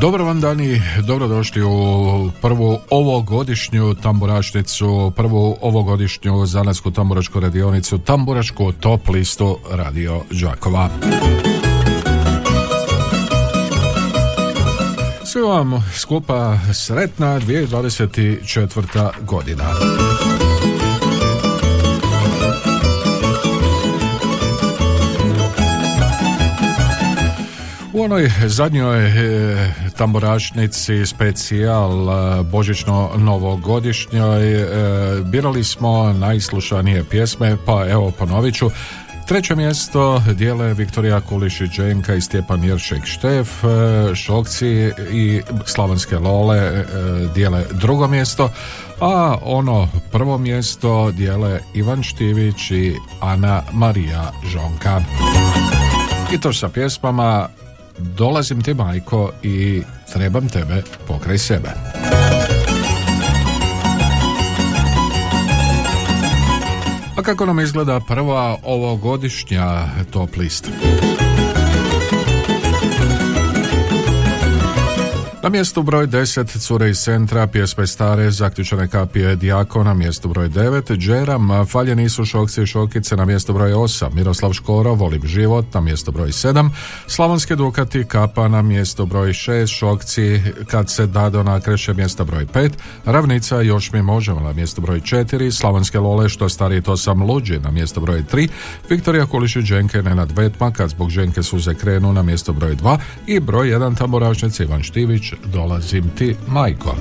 Dobro vam dani, dobrodošli u prvu ovogodišnju tamburašnicu, prvu ovogodišnju zanatsku tamburačku radionicu, tamburačku top listu Radio Đakova. Sve vam skupa sretna 2024. godina. U onoj zadnjoj tamburačnici specijal e, božićno-novogodišnjoj e, birali smo najslušanije pjesme, pa evo ponovit ću. Treće mjesto dijele Viktorija Kulišić Dženka i Stjepan Jeršek Štef, e, Šokci i Slavonske Lole dijele drugo mjesto, a ono prvo mjesto dijele Ivan Štivić i Ana Marija Žonka. I to sa pjesmama Dolazim ti majko i trebam tebe pokraj sebe. A kako nam izgleda prva ovogodišnja top lista? Na mjestu broj 10 Cure iz centra, pjesme stare, zaključene kapije Dijako na mjestu broj 9, Džeram, Faljeni su šokci i šokice na mjestu broj 8, Miroslav Škoro, Volim život na mjestu broj 7, Slavonske Dukati, Kapa na mjestu broj 6, Šokci, Kad se dado na kreše mjesta broj 5, Ravnica, Još mi možemo na mjestu broj 4, Slavonske Lole, što stari to sam luđi na mjesto broj 3, Viktorija Kulišić, Dženke, Nenad Vetma, Kad zbog Dženke suze krenu na mjesto broj 2 i broj 1 Tamborašnic Ivan Štivić dolazim ti majko.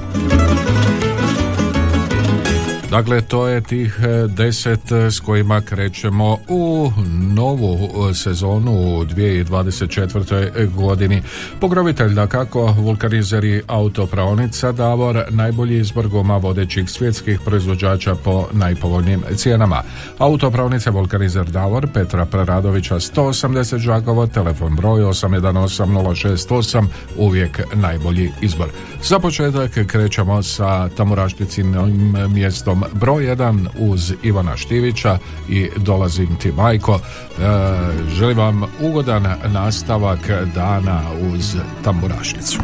Dakle, to je tih e, deset e, s kojima krećemo u novu e, sezonu u 2024. godini. Pogrovitelj da kako vulkanizeri autopravnica Davor najbolji izbor guma vodećih svjetskih proizvođača po najpovoljnijim cijenama. Autopravnice vulkanizer Davor Petra Preradovića 180 Žakovo, telefon broj 818068, uvijek najbolji izbor. Za početak krećemo sa tamurašticinim mjestom broj jedan uz Ivana Štivića i dolazim ti majko. E, želim vam ugodan nastavak dana uz tamburašnicu.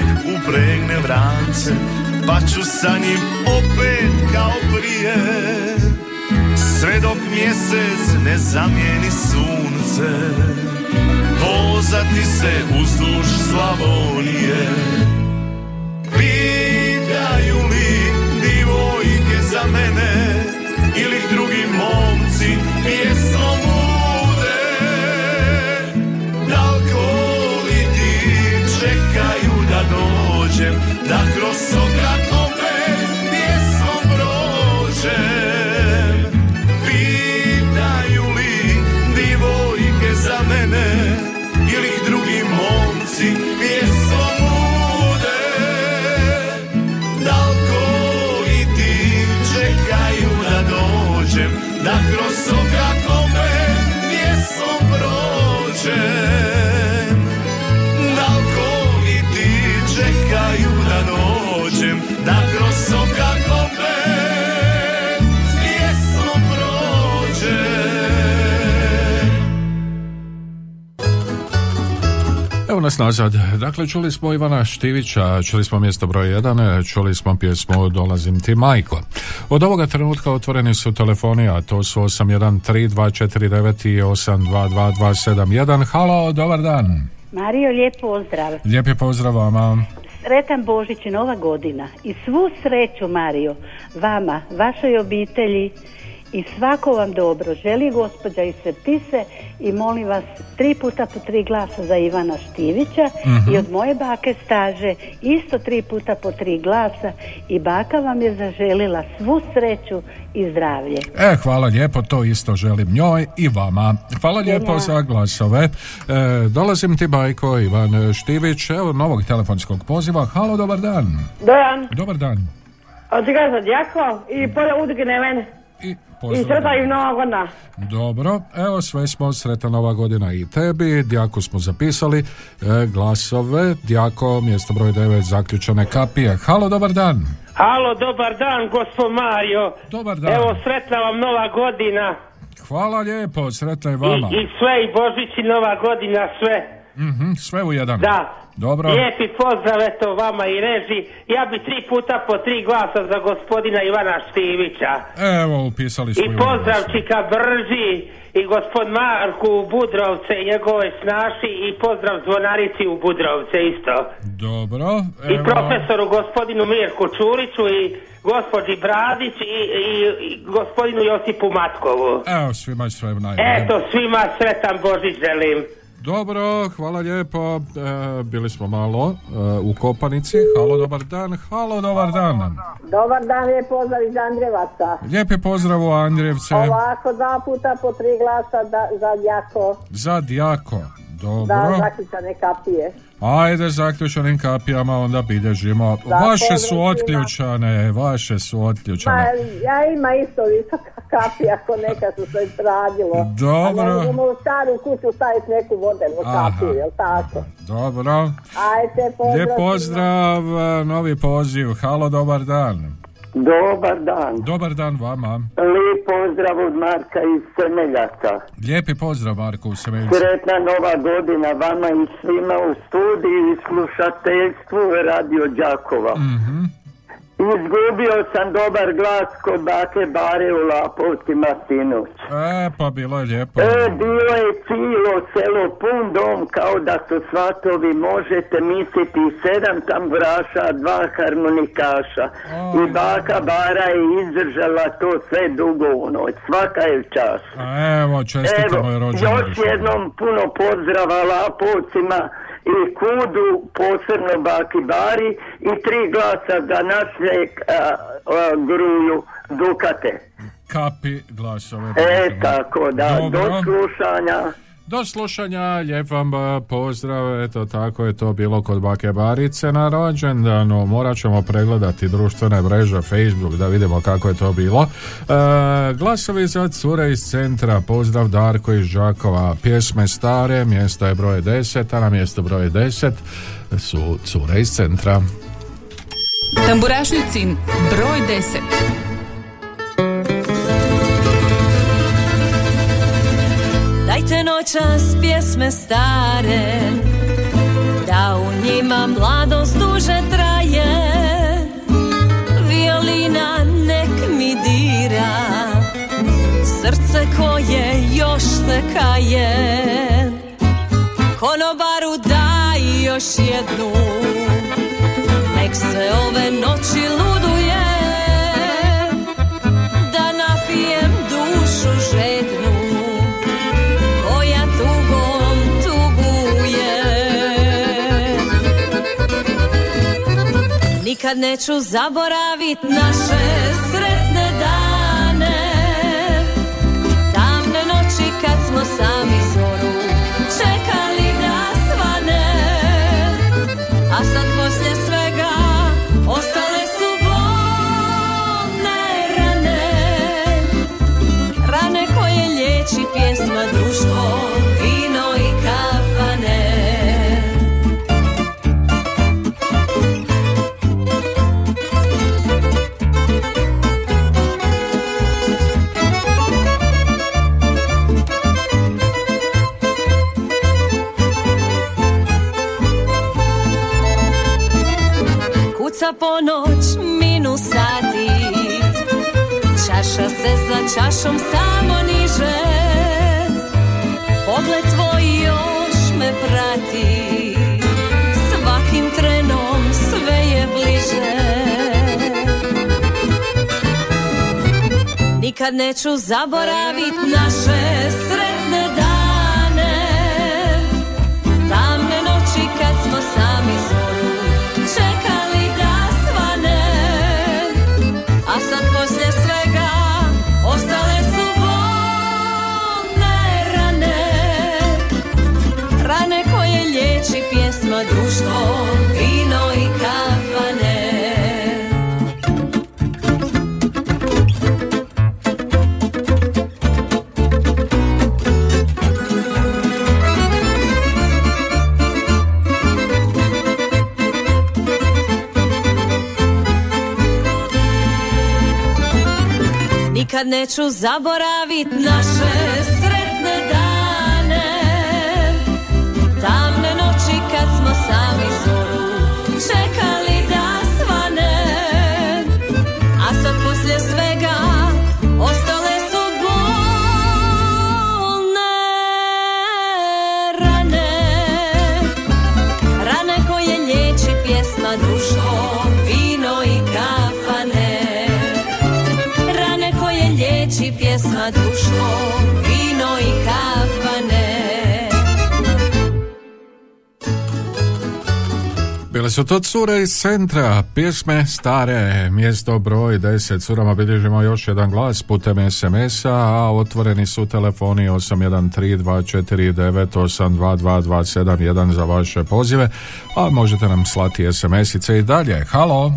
Nek upregne vrance Pa ću sa njim opet kao prije. Sve dok mjesec ne zamijeni sunce Vozati se uzduž Slavonije. Pitaju li divojke za mene Ili drugi momci nas nazad. Dakle, čuli smo Ivana Štivića, čuli smo mjesto broj 1, čuli smo pjesmu Dolazim ti majko. Od ovoga trenutka otvoreni su telefoni, a to su 813249 i 822271. Halo, dobar dan. Mario, lijep pozdrav. Lijepi pozdrav vama. Sretan Božić i Nova godina. I svu sreću, Mario, vama, vašoj obitelji i svako vam dobro. Želi gospođa iz Septise i molim vas tri puta po tri glasa za Ivana Štivića i od moje bake staže isto tri puta po tri glasa i baka vam je zaželila svu sreću i zdravlje. E, hvala lijepo, to isto želim njoj i vama. Hvala lijepo za glasove. E, dolazim ti, Bajko, Ivan Štivić, evo novog telefonskog poziva. Halo, dobar dan. Dojan, Dobar dan. od ti za djako i polje udrine mene. I I pozdrav. sreta im nova godina. Dobro, evo sve smo, sretna nova godina i tebi, Djako smo zapisali, e, glasove, Djako, mjesto broj 9, zaključane kapije. Halo, dobar dan. Halo, dobar dan, gospod Mario. Dobar dan. Evo, sretna vam nova godina. Hvala lijepo, sretna i I, vama. I sve, i Božić i nova godina, sve. Mhm, sve u jedan. Da. Dobro. Lijepi pozdrav, eto, vama i reži. Ja bi tri puta po tri glasa za gospodina Ivana Štivića. Evo, upisali smo I i pozdrav. Čika Brži i gospod Marku u Budrovce i njegove snaši i pozdrav zvonarici u Budrovce isto. Dobro, I evo. profesoru gospodinu Mirku Čuriću i gospođi Bradić i, i, i gospodinu Josipu Matkovu. Evo, svima sve najbolje. Eto, svima sretan Božić želim. Dobro, hvala lijepo. E, bili smo malo e, u Kopanici. Halo, dobar dan. Halo, dobar dan. Dobar dan, lijep pozdrav iz Andrevaca. Lijepi pozdrav u Andrijevce. Ovako dva puta po tri glasa da, za djako, Za Djako. da Dobro. zaključane kapije. Ajde, zaključenim kapijama onda bilježimo. Da, Vaše su otključane, vaše su Ma, otključane. ja ima isto visoka kapija ko neka su se radilo. Dobro. A ne u staru kuću staviti neku vodenu Aha. kapiju, jel tako? Dobro. Ajde, pozdrav. Lijep pozdrav, novi poziv. Halo, dobar dan. Dobar dan. Dobar dan vama. Lijep pozdrav od Marka iz Semeljaka. Lijepi pozdrav, Marko u Semeljcu. Sretna nova godina vama i svima u studiju i slušateljstvu Radio Đakova. Mhm. Izgubio sam dobar glas kod bake Bare u Lapovcima sinoć. E, pa bilo je lijepo. E, bilo je cijelo selo pun dom kao da su svatovi, možete misliti sedam tamburaša, dva harmonikaša. I baka Bara je izdržala to sve dugo u noć. Svaka je čast. A Evo, čestitamo je rođendan. još jednom puno pozdrava Lapovcima i Kudu, posebno Baki Bari i tri glasa za našeg a, a, gruju Dukate. Kapi glasove. E, tako da, Dobro. do slušanja. Do slušanja, lijep vam eh, pozdrav, eto tako je to bilo kod Bake Barice na rođendanu, morat ćemo pregledati društvene mreže, Facebook da vidimo kako je to bilo. E, glasovi za cure iz centra, pozdrav Darko iz Žakova, pjesme stare, mjesto je broj 10, a na mjesto broj 10 su cure iz centra. Tamburašnicin broj 10 Dajte noćas pjesme stare Da u njima mladost duže traje. Violina nek mi dira Srce koje još se kaje. Konobaru daj još jednu Nek se ove noći luduje Nikad neću zaboravit naše sretne Kuca ponoć, minu sati. Čaša se za čašom samo niže. Pogled tvoj još me prati. Svakim trenom sve je bliže. Nikad neću zaboravit naše sretne koje liječi pjesma društvo Vino i kafane. Nikad neću zaboravit naše kad smo sami zoru Čekali da svane. A sad poslije svega Ostale su bolne rane. Rane koje liječi pjesma društvo Vino i kafane. Rane koje liječi pjesma društvo Vino i kafane Bile su to cure iz centra, pjesme stare, mjesto broj 10, curama bilježimo još jedan glas putem SMS-a, a otvoreni su telefoni 813249822271 za vaše pozive, a možete nam slati SMS-ice i dalje. Halo,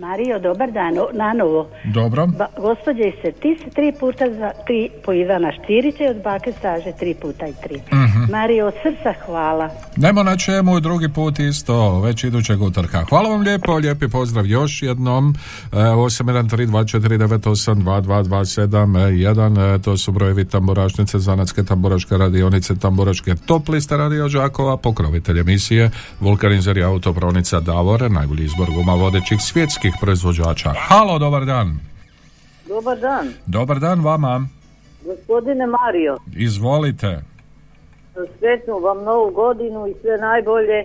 Mario, dobar dan, o- nanovo. dobro. Ba, gospođe iz Setise tri puta za tri po Ivana Štirića i od bake Saže tri puta i tri. Mhm. Mario, od srca hvala. Nemo na čemu, drugi put isto, već idućeg utorka. Hvala vam lijepo, lijepi pozdrav još jednom. E, 813249822271, e, to su brojevi tamburašnice, zanatske tamburaške radionice, tamburaške top liste radio Đakova, pokrovitelj emisije, vulkanizer i autopravnica Davor, najbolji izbor guma vodećih svjetskih proizvođača. Halo, dobar dan. Dobar dan, Dobar dan vama. gospodine Mario. Izvolite. Sretnu vam novu godinu i sve najbolje.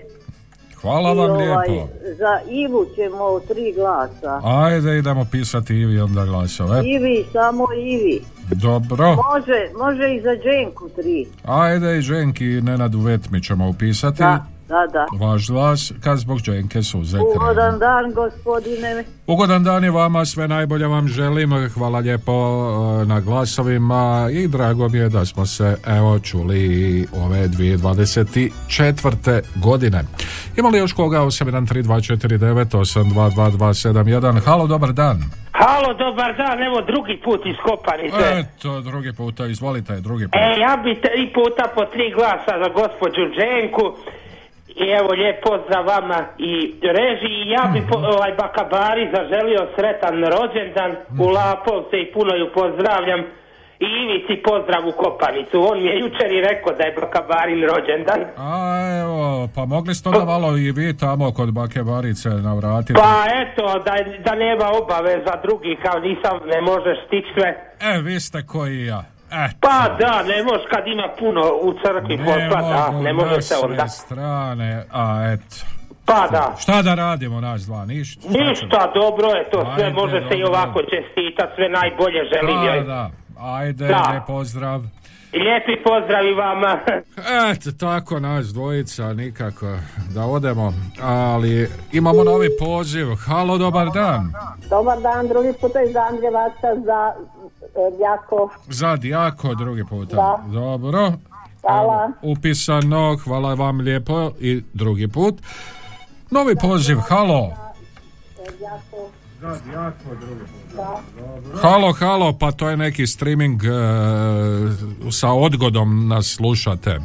Hvala I, vam ovaj, lijepo. Za Ivu ćemo tri glasa. Ajde idemo pisati Ivi onda glasove. Ivi, samo Ivi. Dobro. Može, može i za Dženku tri. Ajde i Ženki i Nenadu Vetmi ćemo upisati. Da. Da, da. Vaš glas, kad zbog dženke suze krenu. Ugodan dan, gospodine. Ugodan dan je vama, sve najbolje vam želim, hvala lijepo e, na glasovima i drago mi je da smo se evo čuli ove 2024. godine. Ima li još koga 813249822271? Halo, dobar dan. Halo, dobar dan, evo drugi put iz Kopanice. Eto, drugi puta, izvolite, drugi put. E, ja bi tri puta po tri glasa za gospođu Dženku. I evo, lijep pozdrav vama i režiji. I ja bi po, ovaj Bakabari zaželio sretan rođendan u Lapovce i puno ju pozdravljam. I Ivici pozdrav u Kopanicu. On mi je jučer i rekao da je Bakabarin rođendan. A evo, pa mogli ste onda malo i vi tamo kod bake Barice navratiti. Pa eto, da, da nema obaveza drugih, kao nisam, ne možeš stići sve. E, vi ste koji i ja. Eto. Pa da, ne možeš kad ima puno u crkvi posla, da, mogu ne može se onda. strane, a eto. Pa da. Šta da radimo nas dva, ništa. Ništa, dobro je to sve, Ajde, može se i ovako čestitati, sve najbolje želim Da, joj. da. Ajde, Da. lijep pozdrav. I lijepi pozdrav i vama. Eto, tako nas dvojica, nikako da odemo, ali imamo novi poziv. Halo, dobar dan. Dobar dan, drugi puta iz Andrevaca za jako. Za Dijako drugi puta. Da. Dobro. Hvala. Evo, upisano, hvala vam lijepo i drugi put. Novi poziv, halo. Halo, halo, pa to je neki streaming e, sa odgodom nas slušate.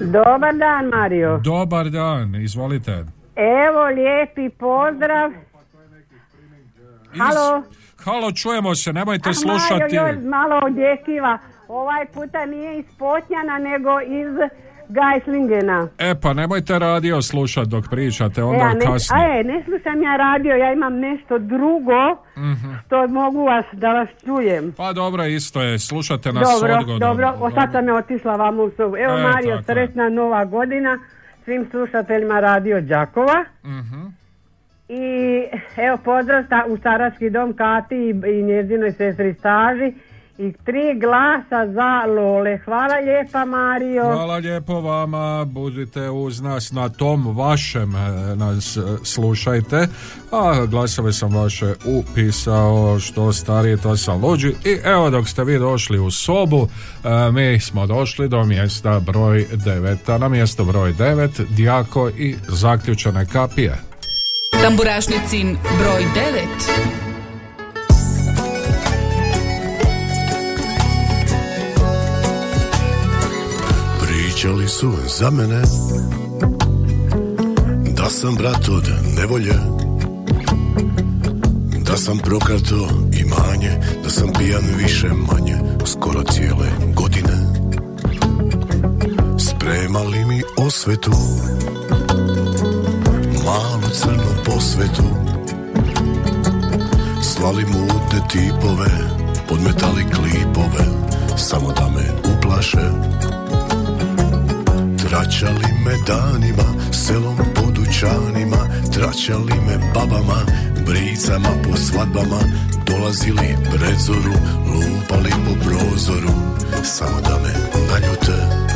Dobar dan, Mario. Dobar dan, izvolite. Evo, lijepi pozdrav. Halo. Halo, čujemo se, nemojte A, slušati. Mario još malo odjekiva. Ovaj puta nije iz Potnjana, nego iz Gajslingena. E pa nemojte radio slušat dok pričate, E, onda a, ne, kasnije. a e, ne slušam ja radio, ja imam nešto drugo Mhm. što mogu vas, da vas čujem. Pa dobro, isto je, slušate nas Dobro, odgodom. dobro, o, sad sam je otišla vam u sobu. Evo E, Mario, je. sretna nova godina svim slušateljima Radio Đakova. Mhm. I evo pozdrav sta, u starački dom Kati i, i njezinoj sestri Staži i tri glasa za Lole. Hvala lijepa Mario. Hvala lijepo vama, budite uz nas na tom vašem e, nas e, slušajte, a glasove sam vaše upisao što stariji to sam luđi i evo dok ste vi došli u sobu, e, mi smo došli do mjesta broj 9, a na mjesto broj 9 Dijako i zaključane kapije. Tamburašnicin broj 9. Pričali su za mene Da sam brat od nevolje Da sam prokrato imanje Da sam pijan više manje Skoro cijele godine Spremali mi osvetu Malu crnu posvetu. Slali mutne tipove Podmetali klipove Samo da me uplaše. Tračali me danima, selom po dućanima Tračali me babama, bricama po svadbama Dolazili pred zoru, lupali po prozoru Samo da me naljute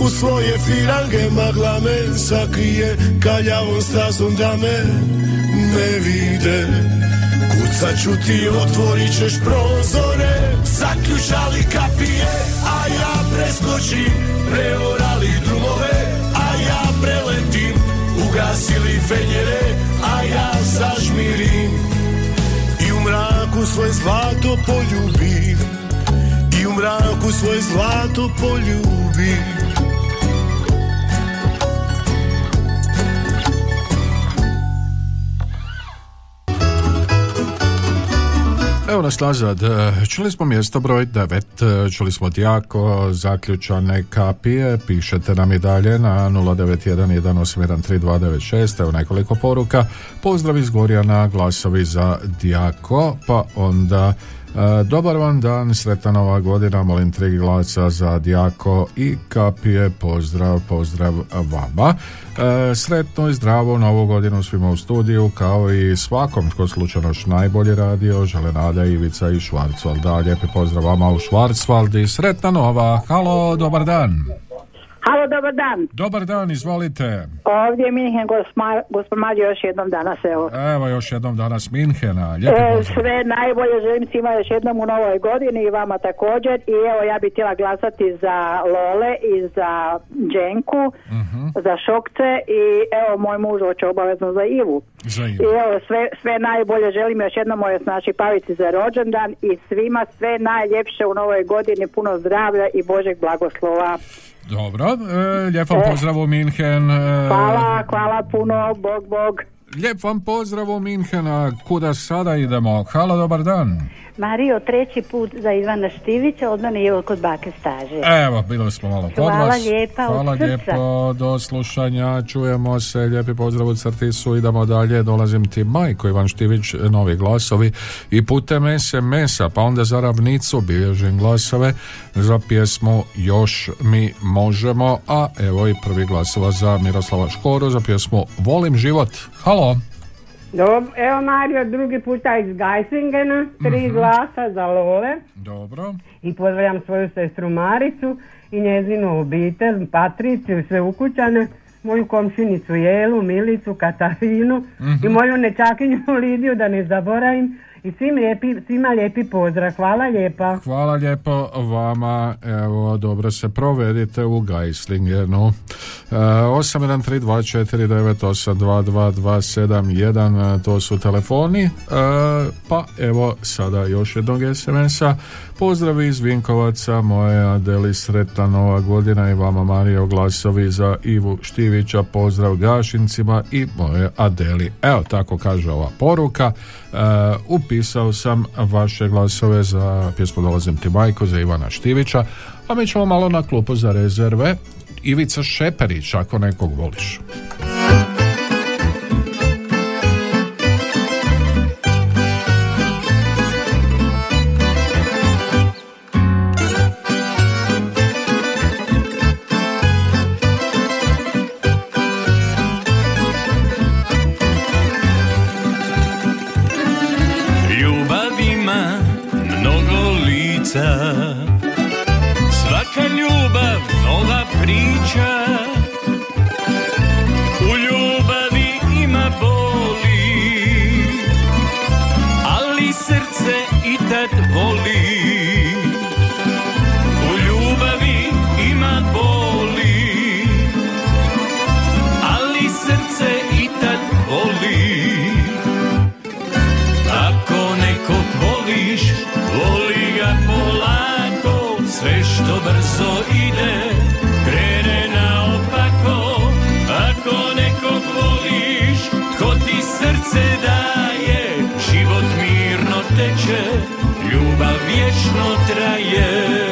U svoje firange magla me sakrije Kaljavom stazom da me ne vide. Kucat ću ti, otvorit ćeš prozore Zaključali kapije, a ja preskočim Preorali drumove, a ja preletim Ugasili fenjere, a ja zažmirim. I u mraku svoje zlato poljubim I u mraku svoje zlato poljubim Evo nas nazad. E, Čuli smo mjesto broj 9, čuli smo Dijako, zaključane kapije, pišete nam i dalje na 09118133296, evo nekoliko poruka. Pozdrav iz Gorjana, glasovi za Dijako, pa onda E, Dobar vam dan, sretna nova godina, molim tri glasa za Dijako i Kapije, pozdrav, pozdrav vama. E, Sretno i zdravo novu godinu svima u studiju, kao i svakom tko slučajno najbolje radio, žele Nada Ivica i Švarcvalda. Lijepi pozdrav vama u Švarcvaldi, sretna nova, halo, dobar dan. Halo, dobar dan. Dobar dan, izvolite. Ovdje je Minhen, gospod Mađo, još jednom danas, evo. Evo još jednom danas Minhena, lijepi E, pozdrav. sve najbolje želim svima još jednom u novoj godini i vama također i evo ja bih htjela glasati za Lole i za Dženku, Mhm. za Šokce i evo moj muž hoće obavezno za Ivu. Za I evo sve, sve najbolje želim još jednom moje znači Pavici za rođendan i svima sve najljepše u novoj godini, puno zdravlja i Božeg blagoslova. Dobro, e, lijep vam E. pozdrav u Minhen. e, Hvala, hvala puno, Bog, Bog. Lijep vam pozdrav u Minhena, kuda sada idemo? Halo, dobar dan. Mario, treći put za Ivana Štivića, od mene je kod bake staže. Evo, bili smo malo kod Hvala vas. lijepa, od Hvala srca. lijepo, do slušanja, čujemo se, lijepi pozdrav u Crtisu, idemo dalje, dolazim ti Majko Ivan Štivić, novi glasovi i putem SMS-a, pa onda za ravnicu bilježim glasove za pjesmu Još mi možemo, a evo i prvi glasova za Miroslava Škoru za pjesmu Volim život. Halo. Dob, evo Mario, drugi puta iz Geisingena, tri Mhm. glasa za Lole Dobro. i pozdravljam svoju sestru Maricu i njezinu obitelj, Patriciju, sve ukućane, moju komšinicu Jelu, Milicu, Katarinu Mhm. i moju nečakinju Lidiju, da ne zaboravim, i svim lijepi, svima lijepi pozdrav. Hvala lijepa. Hvala lijepo vama, evo, dobro se provedite u Geislingenu. E, 813249822271, e, to su telefoni, e, pa evo sada još jednog SMS-a. Pozdrav iz Vinkovaca, moje Adeli, sretna nova godina i vama Mario glasovi za Ivu Štivića, pozdrav Gašincima i moje Adeli. Evo, tako kaže ova poruka. E, upisao sam vaše glasove za pjesmu Dolazim ti majko za Ivana Štivića, a mi ćemo malo na klupu za rezerve. Ivica Šeperić, ako nekog voliš. Nova ljubav vječno traje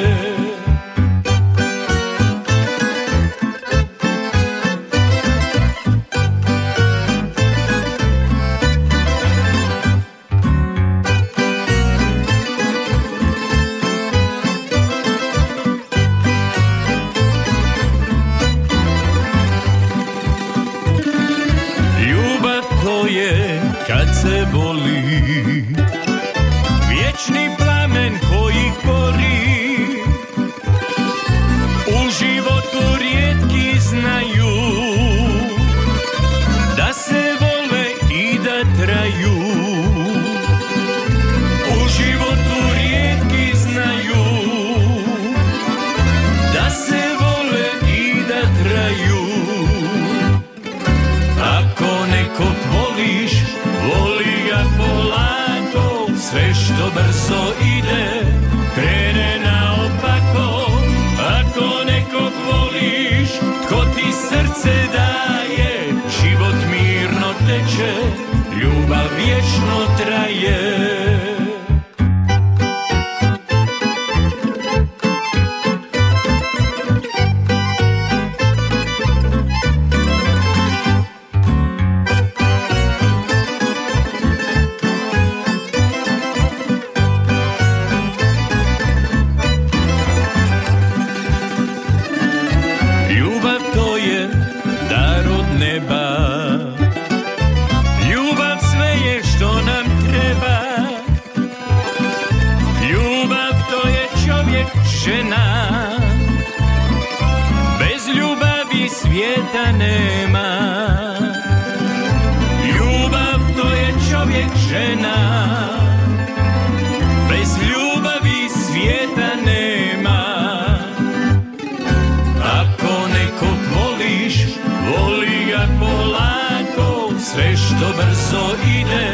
ga polako, sve što brzo ide,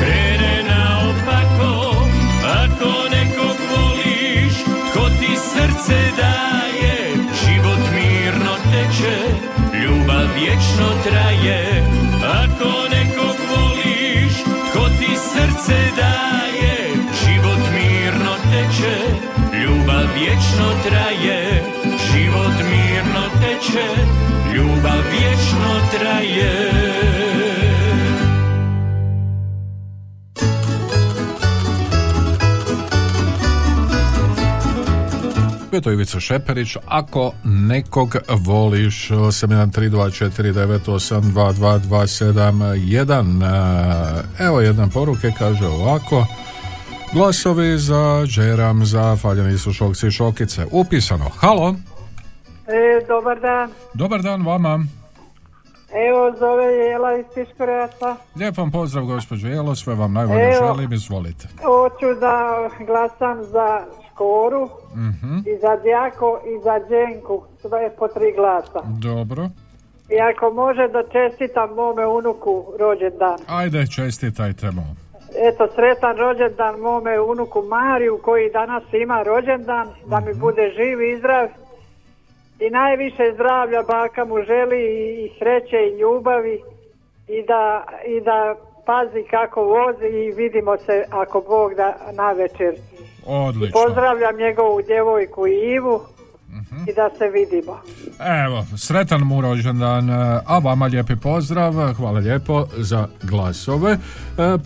krene naopako. Ako nekog voliš, ko ti srce daje, život mirno teče, ljubav vječno traje. Ako nekog voliš, ko ti srce daje, život mirno teče, ljubav vječno traje. Teče, ljubav vječno traje. To Ivica Šeperić. Ako nekog voliš 813249822271 Evo jedna poruke, kaže ovako Glasovi za Džeram, za Faljani su šokci i šokice. Upisano. Halo, E, dobar dan. dobar dan vama. Evo, zove Jela iz Piškorevaca. Lijep vam pozdrav, gospođo Jelo, sve vam najbolje Evo. želim, izvolite. Hoću da glasam za Škoru, Mhm, i za Đako i za Đenku. Sve po tri glasa. Dobro. I ako može da čestitam mome unuku rođendan. Ajde, čestitajtemo. Eto, sretan rođendan mome unuku Mariju koji danas ima rođendan, da mi bude živ i zdrav. I najviše zdravlja baka mu želi i, i sreće i ljubavi i da, i da pazi kako vozi i vidimo se ako Bog da na večer. Odlično. Pozdravljam njegovu djevojku Ivu i da se vidimo. Evo, sretan mu rođendan, e, a vama lijepi pozdrav, hvala lijepo za glasove. E,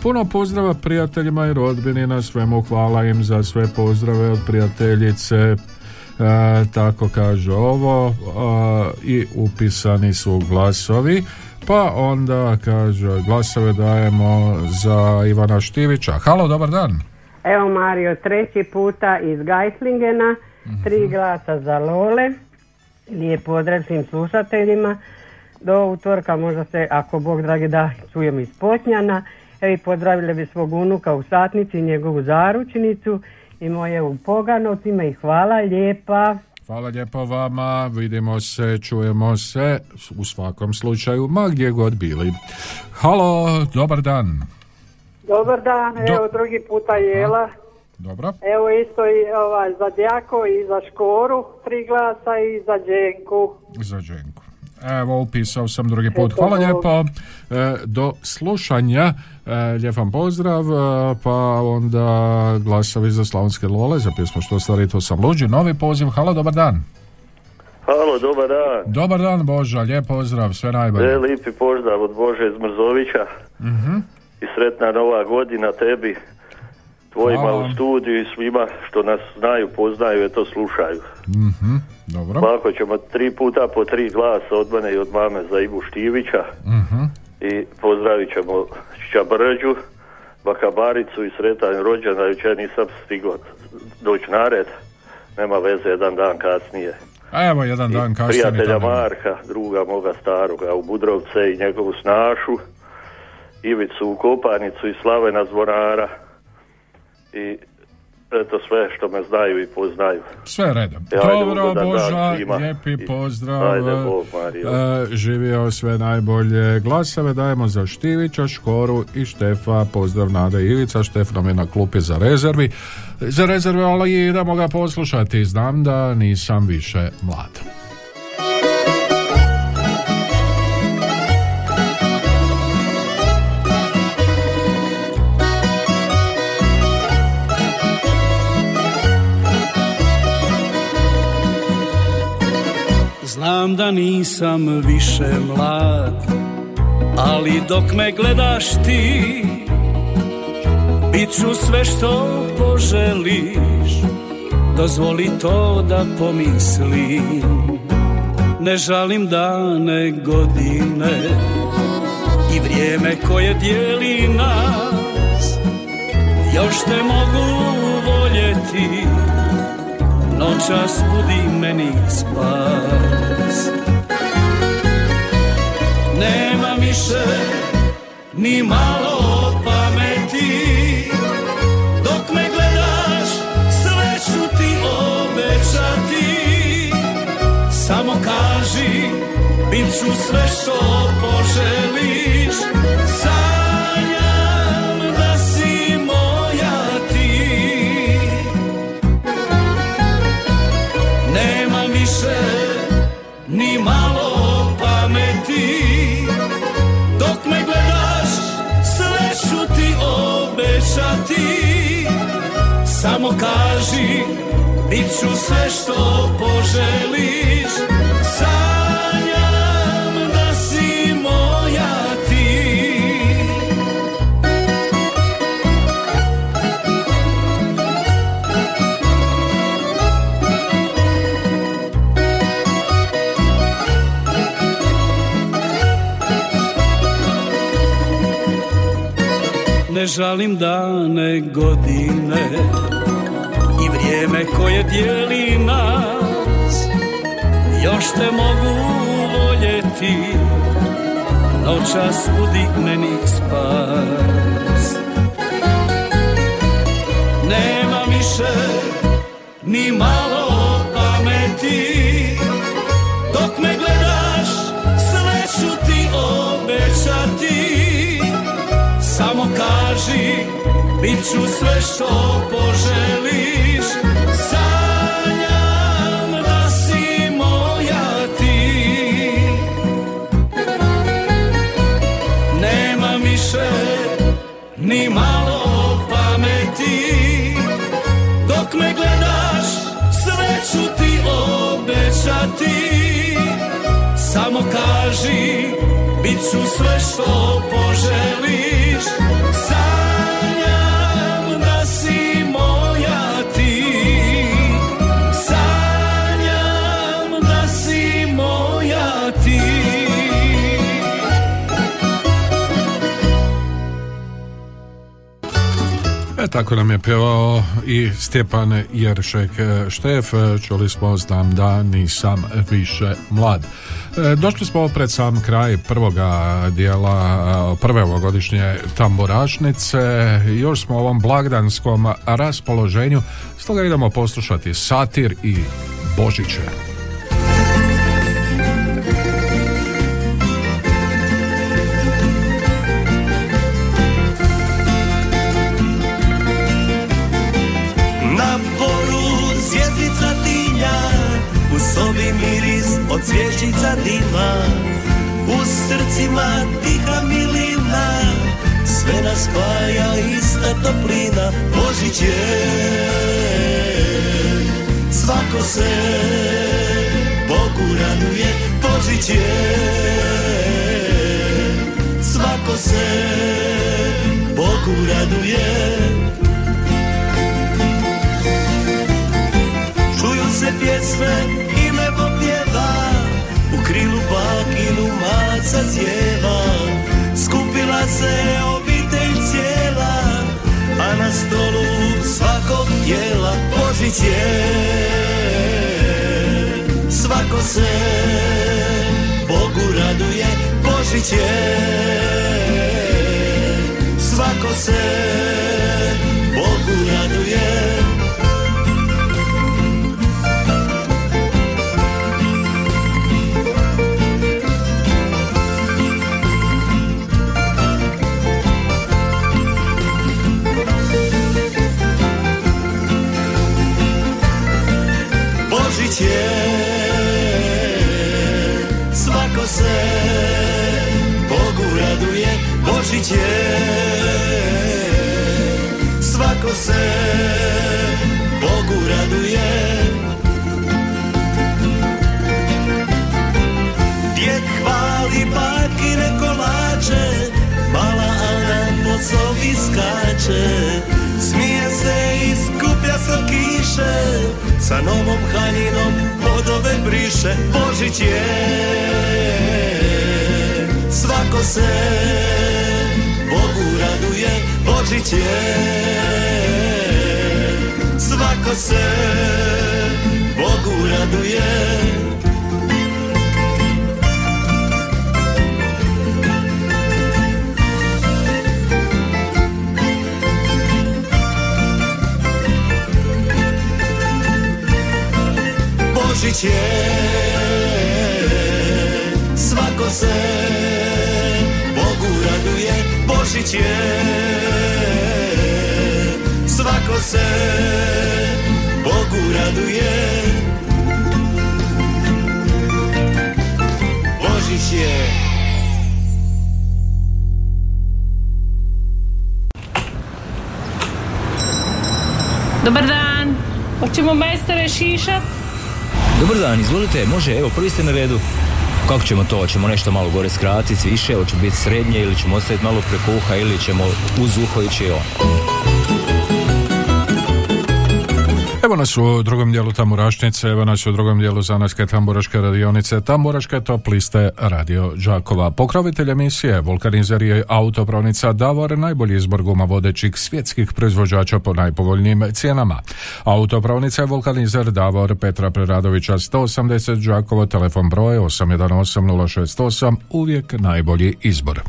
Puno pozdrava prijateljima i rodbini na svemu, hvala im za sve pozdrave od prijateljice, tako kaže ovo, e, i upisani su glasovi. Pa onda kaže glasove dajemo za Ivana Štivića. Halo, dobar dan. Evo Mario, treći puta iz Geislingena, tri glasa za Lole. Lijep pozdrav svim slušateljima. Do utorka možda se, ako Bog dragi da, čujem iz Potnjana. Evo i pozdravili bi svog unuka u satnici, njegovu zaručnicu i moje u Poganovcima i hvala lijepa. Hvala lijepo vama, vidimo se, čujemo se u svakom slučaju, ma gdje god bili. Halo, dobar dan. Dobar dan, evo drugi puta jela. Dobro. Evo isto i ovaj, za Djako i za Škoru tri glasa i za Đenku. Za Dženku. Evo, upisao sam drugi put. Hvala lijepo. E, do slušanja. E, lijep vam pozdrav. E, pa onda glasovi za Slavonske Lole za pjesmu Što stvari to sam luđi. Novi poziv. Halo, dobar dan. Halo, dobar dan. Dobar dan Boža, lijep pozdrav, sve najbolje. E, lipi pozdrav od Bože iz Mrzovića Mhm. i sretna nova godina tebi, tvojima Hvala u studiju i svima što nas znaju, poznaju i to slušaju. Mhm, Dobro. Ovako ćemo tri puta po tri glasa od mene i od mame za Ivu Štivića Mhm. i pozdravit ćemo Čabrđu, Bakabaricu i sretan rođendan, jučer nisam stigao doći na red, nema veze, jedan dan kasnije. A Evo jedan dan kasnije. prijatelja tamo. Marka, druga moga staroga u Budrovce i njegovu snašu, Ivicu u Kopanicu i Slavena Zvonara i eto sve što me znaju i poznaju. Sve redom. E, ajde, Dobro, dan Boža, lijepi pozdrav. Ajde, Bog. E, živio sve najbolje. Glasove dajemo za Štivića, Škoru i Štefa. Pozdrav Nada Ivica. Štef nam je na klupi za rezervi. Za rezerve, ali idemo ga poslušati. Znam da nisam više mlad. Znam da nisam više mlad Ali dok me gledaš ti Bit ću sve što poželiš. Dozvoli to da pomislim Ne žalim dane godine I vrijeme koje dijeli nas. Još te mogu Noćas budi meni spas. Nema više ni malo pameti. Dok me gledaš sve ću ti obećati. Samo kaži bit ću sve što poželiš obećati Samo kaži bit ću sve što poželiš Ne žalim dane godine I vrijeme koje dijeli nas. Još te mogu voljeti Noćas budi meni spas. Nema više ni malo kaži, bit ću sve što poželiš. Sanjam da si moja ti. Nema više ni malo pameti. Dok me gledaš, sve ću ti obećati. Samo kaži, bit ću sve što poželiš E, tako nam je pjevao i Stjepan Jeršek e, Štef, E, čuli smo znam da nisam više mlad. E, Došli smo pred sam kraj prvoga dijela prve ovogodišnje tamburašnice, još smo u ovom blagdanskom raspoloženju, stoga idemo poslušati satir i Božiće. Svježica dima U srcima tiha milina Sve nas spaja ista toplina Božić je Svako se Bogu raduje Božić je Svako se se obitelj cijela A na stolu svakog jela Božić je Svako se Bogu raduje Božić je Svako se je Svako se Bogu raduje. Djed hvali bakine kolače Mala Ana po sobi skače Smije se i skuplja kiše Sa novom haljinom podove briše. Božić je Svako se raduje Božić je Svako se Bogu raduje. Božić je. Svako se Božić je Svako se Bogu raduje Božić je Dobar dan. Hoćemo majstore šišat? Dobar dan, izvolite, može, evo, prvi ste na redu. Kako ćemo to? Hoćemo nešto malo gore skratiti, više, hoće biti srednje ili ćemo ostaviti malo preko uha ili ćemo uz uho ići on. Evo nas u drugom dijelu Tamburašnice, evo nas u drugom dijelu Zanaske Tamburaške radionice, Tamburaške top liste Radio Đakova. Pokrovitelj emisije Vulkanizer je autopravnica Davor, najbolji izbor guma vodećih svjetskih proizvođača po najpovoljnijim cijenama. Autopravnica je Vulkanizer Davor Petra Preradovića 180 Đakovo, telefon broj 818068, uvijek najbolji izbor.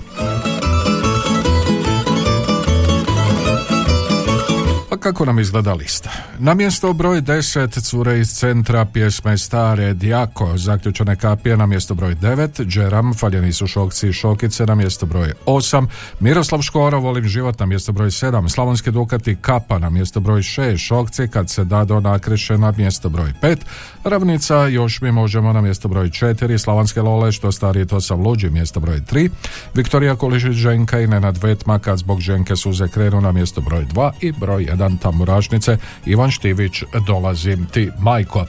Kako nam izgleda lista? Na mjesto broj 10 cure iz centra pjesme Stare Djako, zaključene kapije na mjesto broj 9, Džeram, faljeni su šokci i šokice na mjesto broj 8, Miroslav Škoro, volim život na mjesto broj 7, Slavonski Dukati Kapa na mjesto broj 6, šokci kad se dado nakreše na mjesto broj 5, Ravnica još mi možemo na mjesto broj 4, Slavonske Lole što starije to sam luđi mjesto broj 3, Viktorija Kulišić Ženka i Nenad Vetma kad zbog Ženke suze krenu na mjesto broj 2 i broj 1 tamburašnice Ivan Štivić dolazi ti majko.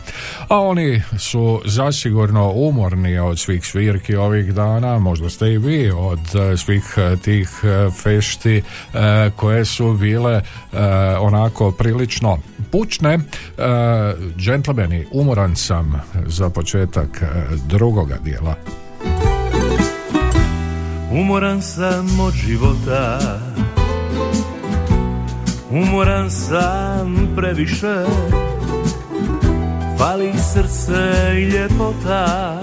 A oni su zasigurno umorni od svih svirki ovih dana, možda ste i vi od eh, svih eh, tih eh, fešti koje su bile onako prilično pučne. Džentlmeni, umoran sam za početak drugoga dijela. Umoran sam od života Umoran sam previše. Fali srce i ljepota.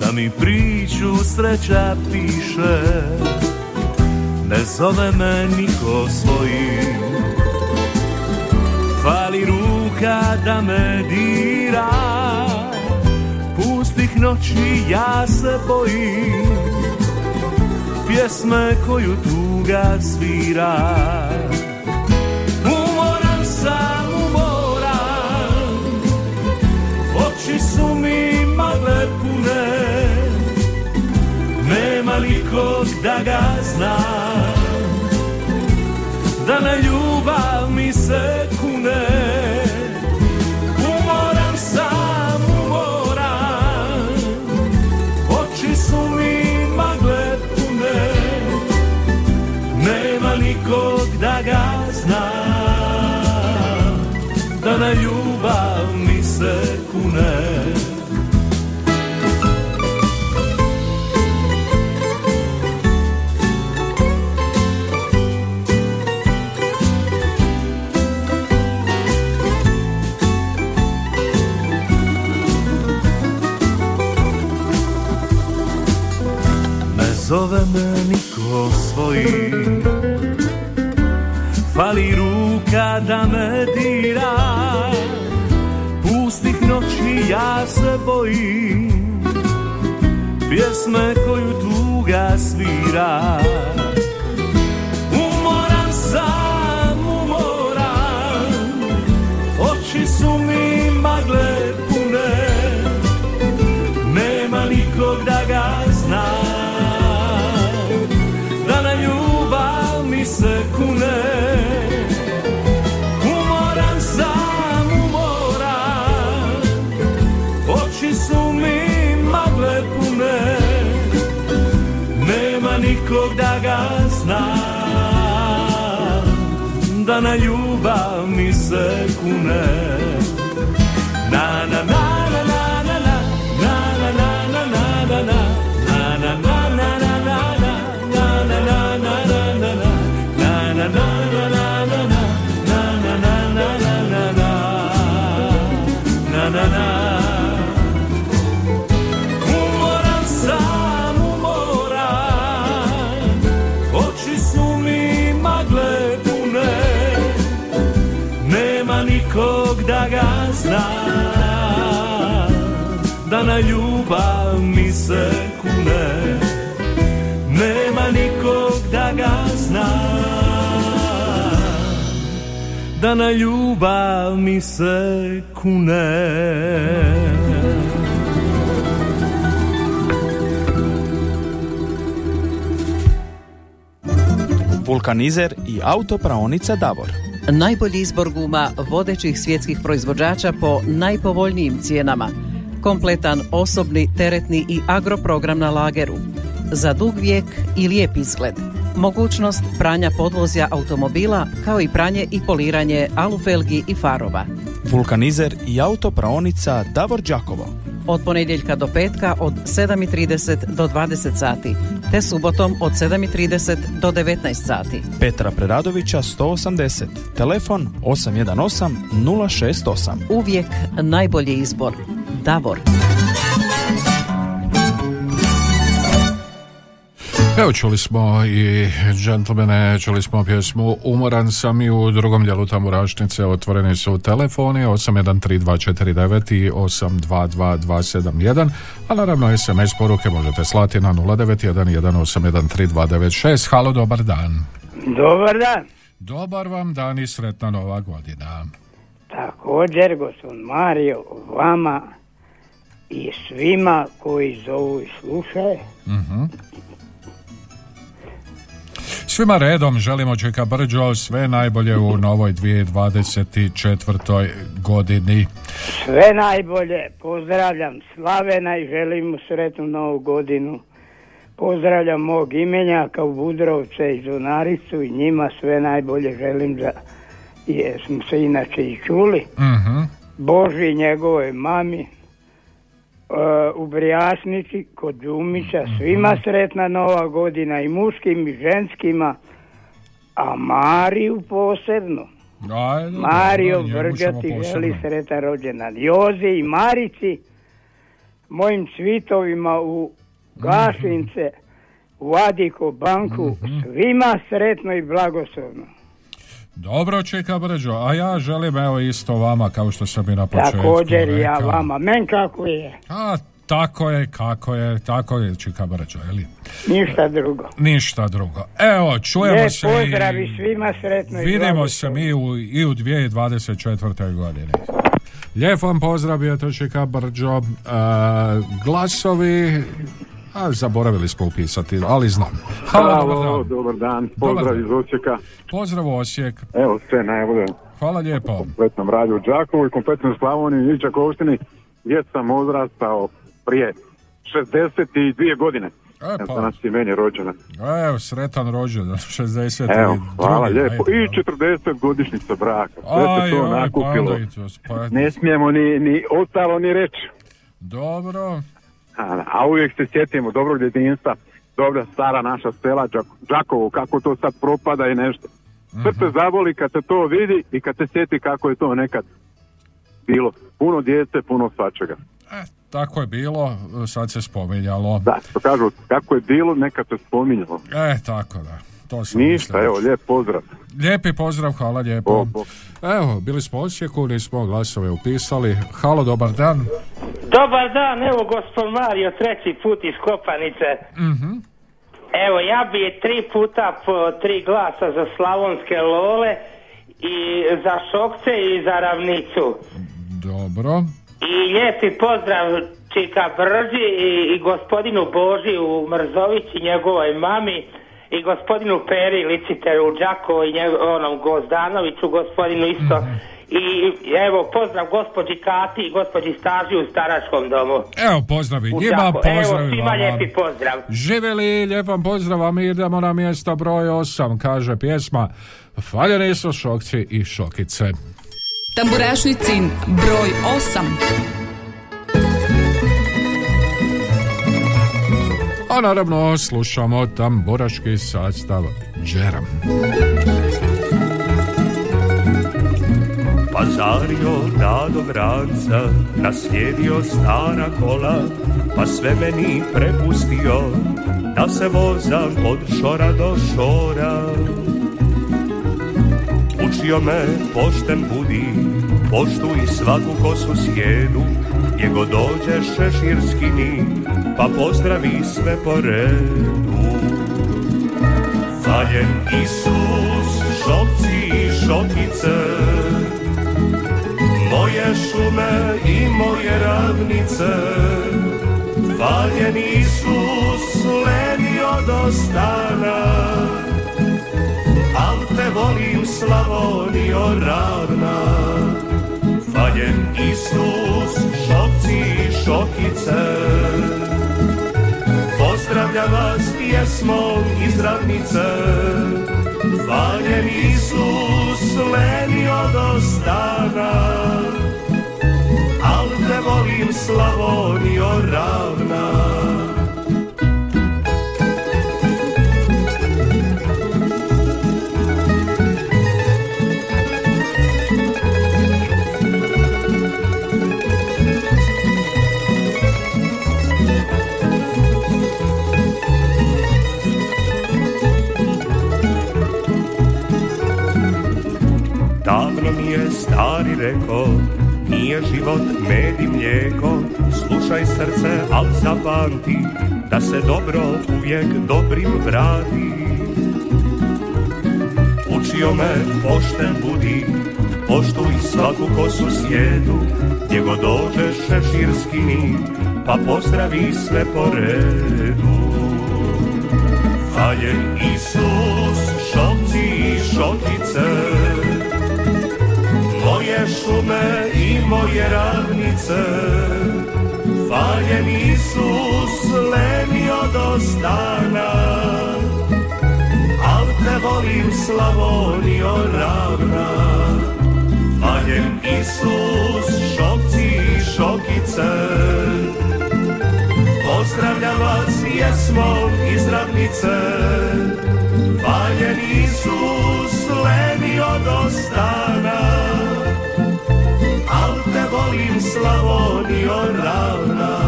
Da mi priču sreća piše. Ne zove me niko svojim Fali ruka da me dira. Pustih noći ja se bojim. Pjesme koju ga svira. Umoran sam, umoran. Oči su mi magle pune. Nema nikog da ga zna Da na ljubav mi se kune. Ljubav mi se kune. Ne zove me niko svoji Fali ruka da me dira. Pustih noći ja se bojim. Pjesme koju tuga svira. Umoran sam, umoran. Oči su mi magle pune. Nema nikog da ga zna. Da na ljubav mi se kune Da na ljubav mi se kune Da na ljubav mi se kune Vulkanizer i autopraonica Davor. Najbolji izbor guma vodećih svjetskih proizvođača po najpovoljnijim cijenama. Kompletan osobni, teretni i agroprogram na lageru. Za dug vijek i lijep izgled. Mogućnost pranja podvozja automobila kao i pranje i poliranje alufelgi i farova. Vulkanizer i autopraonica Davor Đakovo. Od ponedjeljka do petka od 7.30 do 20 sati, te subotom od 7.30 do 19 sati. Petra Preradovića 180. Telefon 818 068. Uvijek najbolji izbor. Davor. Evo čuli smo i džentlmene, čuli smo pjesmu Umoran sam i u drugom dijelu tamburašnice otvoreni su telefoni 813249 i 822271, a naravno SMS poruke možete slati na 0911813296. Halo, dobar dan. Dobar dan. Dobar vam dan i sretna nova godina. Također, gospod Mario, vama i svima koji zovu i slušaju. Mhm. Svima redom želimo Čeka Brđo sve najbolje u novoj 2024. godini. Sve najbolje, pozdravljam Slavena i želim mu sretnu novu godinu. Pozdravljam mog imenjaka u Budrovce i Zunaricu i njima sve najbolje želim za, jer smo se inače i čuli. Mhm. Boži njegovoj mami u Brijasnici kod Đumića svima sretna nova godina i muškim i ženskima a Mariju posebno. Ajde, Mario dobro, njemu Brđa ćemo ti posebno. želi sretan rođendan. Jozi i Marici mojim cvitovima u Gašince u Adiko banku Mhm. svima sretno i blagoslovno Dobro Čeka Brđo, a ja želim evo isto vama kao što sam i na početku također i ja rekao. vama men kako je A tako je, kako je, tako je Čeka Brđo, je li? ništa drugo Ništa drugo. Evo, čujemo Lijep se pozdrav i i svima sretno i vidimo se mi u, i u 2024. godini. Lijep vam pozdrav, je to Čeka Brđo. E, glasovi A zaboravili smo upisati, ali znam. Halo, dobar dan. dobar dan. Pozdrav iz Osijeka. Pozdrav Osijek. Evo sve najbolje. Hvala lijepo. Kompletnom radiju u Đakovu i kompletnom Slavoniji i Đakovštini gdje sam odrastao prije 62 godine. E, pa. Danas je meni rođena. Evo, sretan rođendan, 60. Evo, hvala drugi, lijepo. ajde. I 40 godišnjica braka. Sve se to pa nakupilo. pa- Ne smijemo ni, ni ostalo ni reći. Dobro. A, uvijek se sjetimo dobrog djetinjstva, dobra stara naša sela Đak- Đakovo, kako to sad propada i nešto. Srce zaboli kad se to vidi i kad se sjeti kako je to nekad bilo. Puno djece, puno svačega. Tako je bilo, sad se spominjalo. Da, što kažu, kako je bilo, nekad se spominjalo. E, tako da. To sam Ništa, mislio evo, lijep pozdrav. Lijepi pozdrav, hvala lijepo. Evo, bili smo u Osijeku, nismo glasove upisali. Halo, dobar dan. Dobar dan, evo gospod Mario, treći put iz Kopanice. Mhm. Evo, ja bi tri puta po tri glasa za slavonske lole i za šokce i za ravnicu. Dobro. I lijepi pozdrav Čika Brđi i, i gospodinu Boži u Mrzović i njegovoj mami i gospodinu Peri Liciteru u Đakovo i njego, onom Gozdanoviću, gospodinu isto. I evo, pozdrav gospođi Kati i gospođi Staži u staračkom domu. Evo, pozdrav i U njima, Đakovo. Evo, svima lijepi pozdrav. Živjeli, lijepan pozdrav, a mi idemo na mjesto broj 8, kaže pjesma Faljeni su šokci i šokice. Tamburašnicin broj 8. A naravno slušamo tamburaški sastav Džeram. Pazario Dado Vranca, naslijedio stara kola, pa sve meni prepustio, da se vozam od šora do šora. Učio me pošten budi, poštuj svaku kosu sjedu, gdje god dođe šeširski ni, pa pozdravi sve po redu. Zaljen Isus, šokci i šokice, moje šume i moje ravnice, Valjen Isus, lenio do stana, al te volim Slavonio ravna. Valjen Isus, šokci i šokice, Pozdravlja vas pjesmom iz ravnice Valjen Isus lenio do stana Al te volim Slavonio ravna stari reko Nije život med i mlijeko. Slušaj srce, al zapamti Da se dobro uvijek dobrim vrati. Učio me pošten budi Poštuj svaku kosu sjedu Gdje god dođeš šeširski ni Pa pozdravi sve po redu. Valjen Isus, šokci i šokice moje šume i moje ravnice Valjen Isus lenio do stana. Al te volim Slavonio ravna. Valjen Isus šokci i šokice. Pozdravljam vas pjesmom iz ravnice Valjen Isus lenio do stana volim Slavonio ravna.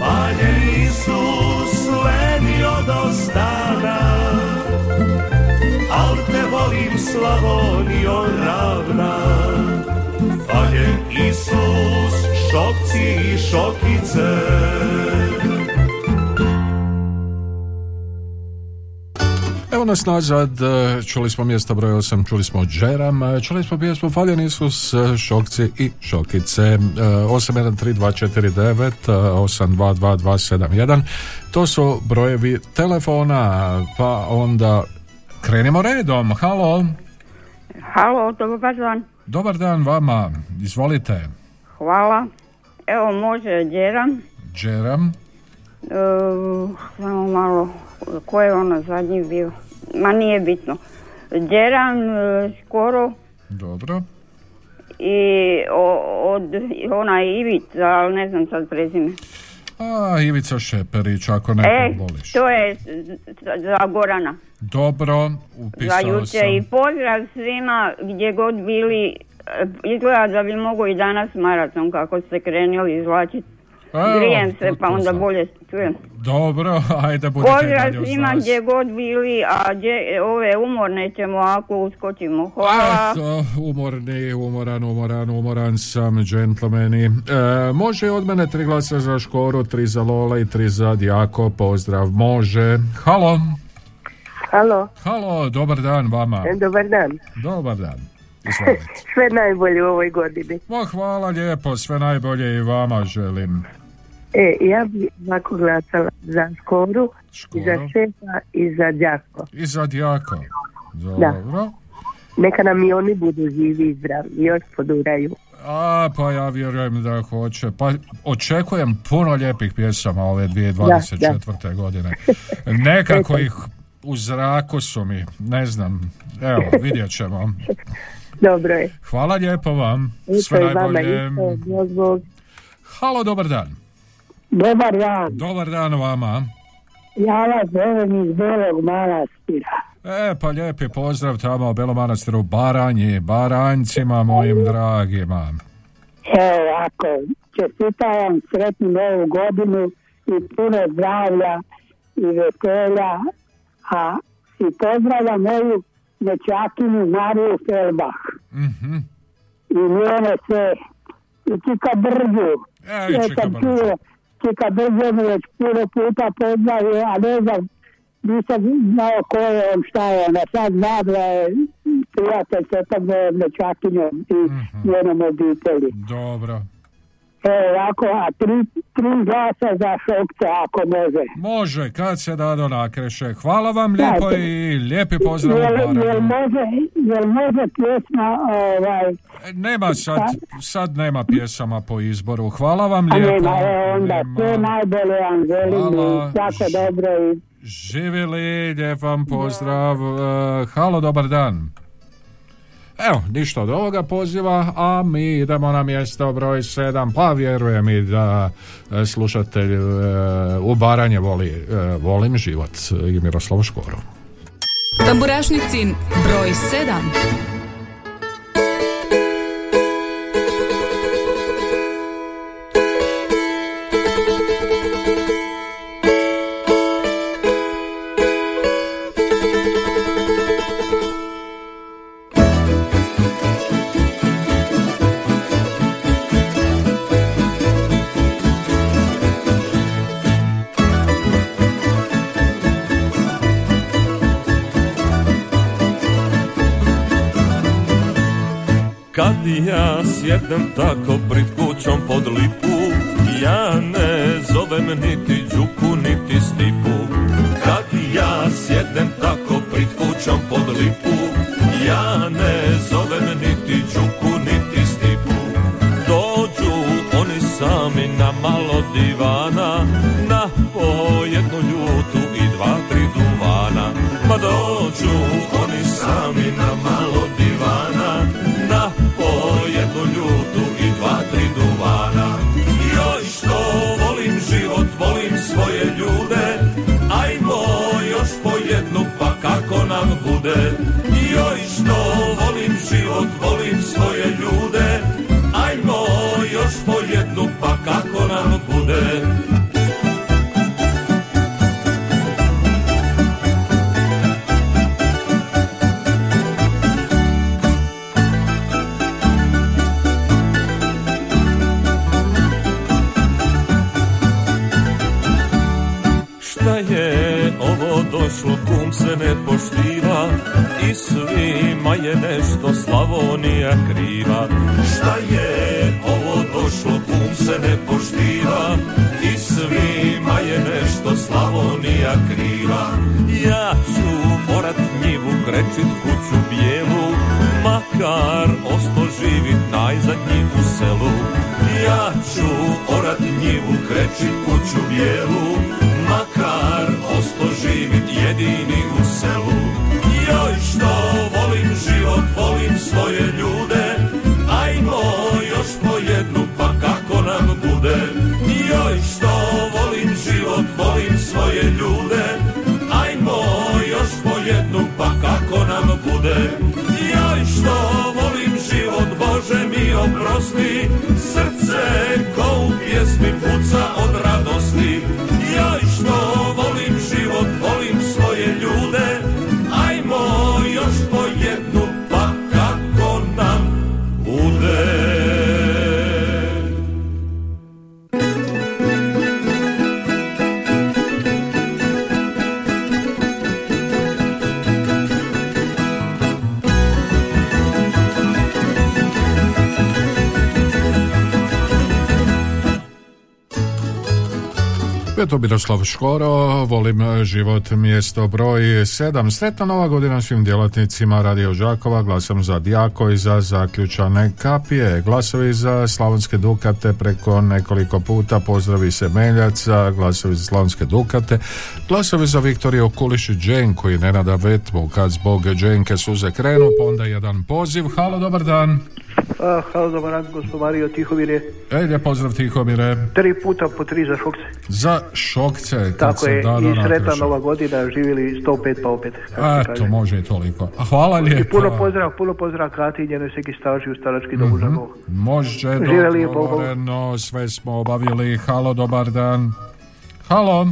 Valjen Isus lenio do stana. Al te volim Slavonio ravna. Valjen Isus šokci i šokice Nas nazad, čuli smo mjesto broj 8, čuli smo Džeram, e, čuli smo pjesmu Faljen Isus, e, Šokci i Šokice, e, 813249, e, 822271, to su brojevi telefona, pa onda krenimo redom, halo, Halo, dobar dan. dobar dan vama, izvolite, Hvala. Evo može Đeram. Džeram, E, samo malo, ko je ono zadnji bio? Ma nije bitno. Đeram e, skoro dobro, i od ona Ivica, ali ne znam sad prezime. a Ivica Šeperić, ako nekog E, voliš. to je za- za Gorana. Dobro, Za upisao jučer sam. i pozdrav svima gdje god bili. E, Izgleda da bi mogo i danas maraton kako ste krenuli izvlačiti. Grijem se pa onda sam. bolje čujem. Dobro, ajde budite i Pozdrav svima gdje god bili, a gdje, ove umorne ćemo ako uskočimo. Hvala. Eto, umorni, umoran, umoran, umoran sam, džentlmeni. E, može od mene tri glasa za Škoru, tri za Lola i tri za Djako. Pozdrav, može. Halo. Halo, Halo, dobar dan vama. e, dobar dan. Dobar dan. Izvolite. Sve najbolje u ovoj godini. Ma, hvala lijepo, sve najbolje i vama želim. E, ja bi ovako glasala za Škoru, i za Šefa i za Đako. I za Djako. Da. Dobro. Neka nam i oni budu živi i zdravi, još poduraju. A, pa ja vjerujem da hoće. Pa očekujem puno lijepih pjesama ove 2024. godine. Nekako ih u zraku su mi, ne znam. Evo, vidjet ćemo. Dobro je. Hvala lijepo vam. Sve najbolje. Halo, dobar dan. Dobar dan, Dobar dan vama. ja vas zovem iz Belog manastira. E, pa lijepi pozdrav tamo u Belom manastiru Baranji, Baranjcima mojim dragima. Evo ovako, čestitam sretnu novu godinu i puno zdravlja i veselja, a i pozdravljam moju nečakinu Mariju Felbach Mhm. i njene sve i Čika Brđu. E, i Čika Brđu. Čika već puno puta pozdravio, a ne znam, nisam znao ko je on, šta je ona. Sad znam da je prijatelj sa tom mojom nečakinjom i njenom obitelji. Dobro. Evo ovako, a tri, tri glasa za šokce ako može. Može, kad se dado nakreše. Hvala vam lijepo Da, i lijepi pozdrav Jel, jel, može, jel može pjesma ovaj, Nema sad, sad nema pjesama po izboru. Hvala vam lijepo. nema, e, onda sve najbolje vam želim Hvala. i svako dobro i Živjeli, lijep vam pozdrav. E, halo, dobar dan. Evo, ništa od ovoga poziva, a mi idemo na mjesto broj 7, pa vjerujem i da e, slušatelj e, u Baranje voli e, Volim život i Miroslav Škoru. Tamburašnicin broj 7. ja sjednem tako pred kućom pod lipu. Ja ne zovem niti Đuku niti Stipu. Kad ja sjednem tako pred kućom pod lipu Ja ne zovem niti Đuku niti Stipu. Dođu oni sami na malo divana Škoro, volim život mjesto broj 7. Sretna nova godina svim djelatnicima Radio Đakova, glasam za Dijako i za zaključane kapije. Glasovi za Slavonske Dukate preko nekoliko puta, pozdravi se Meljaca, glasovi za Slavonske Dukate, glasovi za Viktoriju i Dženku i Nenada Vetmu, kad zbog Dženke suze krenu, pa onda jedan poziv. Halo, dobar dan. A, halo, dobar dan, gospod Mario Tihomire. Ej, lijep pozdrav Tihomire. Tri puta po tri za šokce. Za šokce, kad Tako se je, da i sretna nova godina, živjeli 105 pa opet. kako se Eto, može i toliko. A hvala I lijepo. puno pozdrav, puno pozdrav Kati i njenoj seki staži u starački dom u Mhm. Žagovu. Može, dogovoreno, sve smo obavili. Halo, dobar dan. Halo,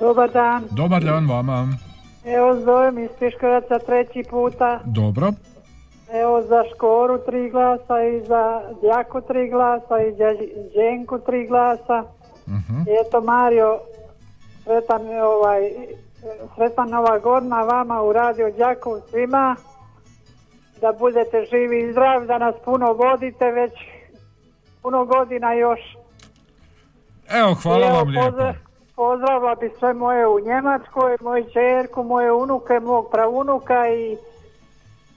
Dobar dan. dobar dan vama. Evo zovem iz Piškoraca treći puta. Dobro, Evo za Škoru tri glasa i za Djaku tri glasa i za Đenku tri glasa. Mhm. I eto Mario, sretan, ovaj, sretan nova godina vama u radio Đakovu svima. Da budete živi i zdravi, da nas puno vodite već puno godina još. evo, hvala evo, vam lijepo. pozdrav- Pozdravila bi sve moje u Njemačkoj, moju čerku, moje unuke, mog pravunuka i,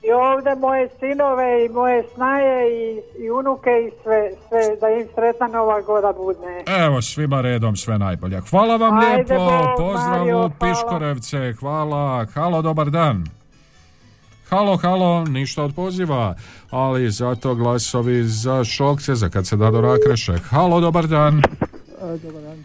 i ovdje moje sinove i moje snaje i, i unuke i sve, sve, da im sretna nova goda bude. Evo, svima redom sve najbolje. Hvala vam Ajde, lijepo, Bog, pozdrav Mario, u hvala. Piškorevce, hvala. Halo, dobar dan. Halo, halo, ništa od poziva, ali zato glasovi za šokce, za kad se da do rakreše. Halo, dobar dan. dobar dan,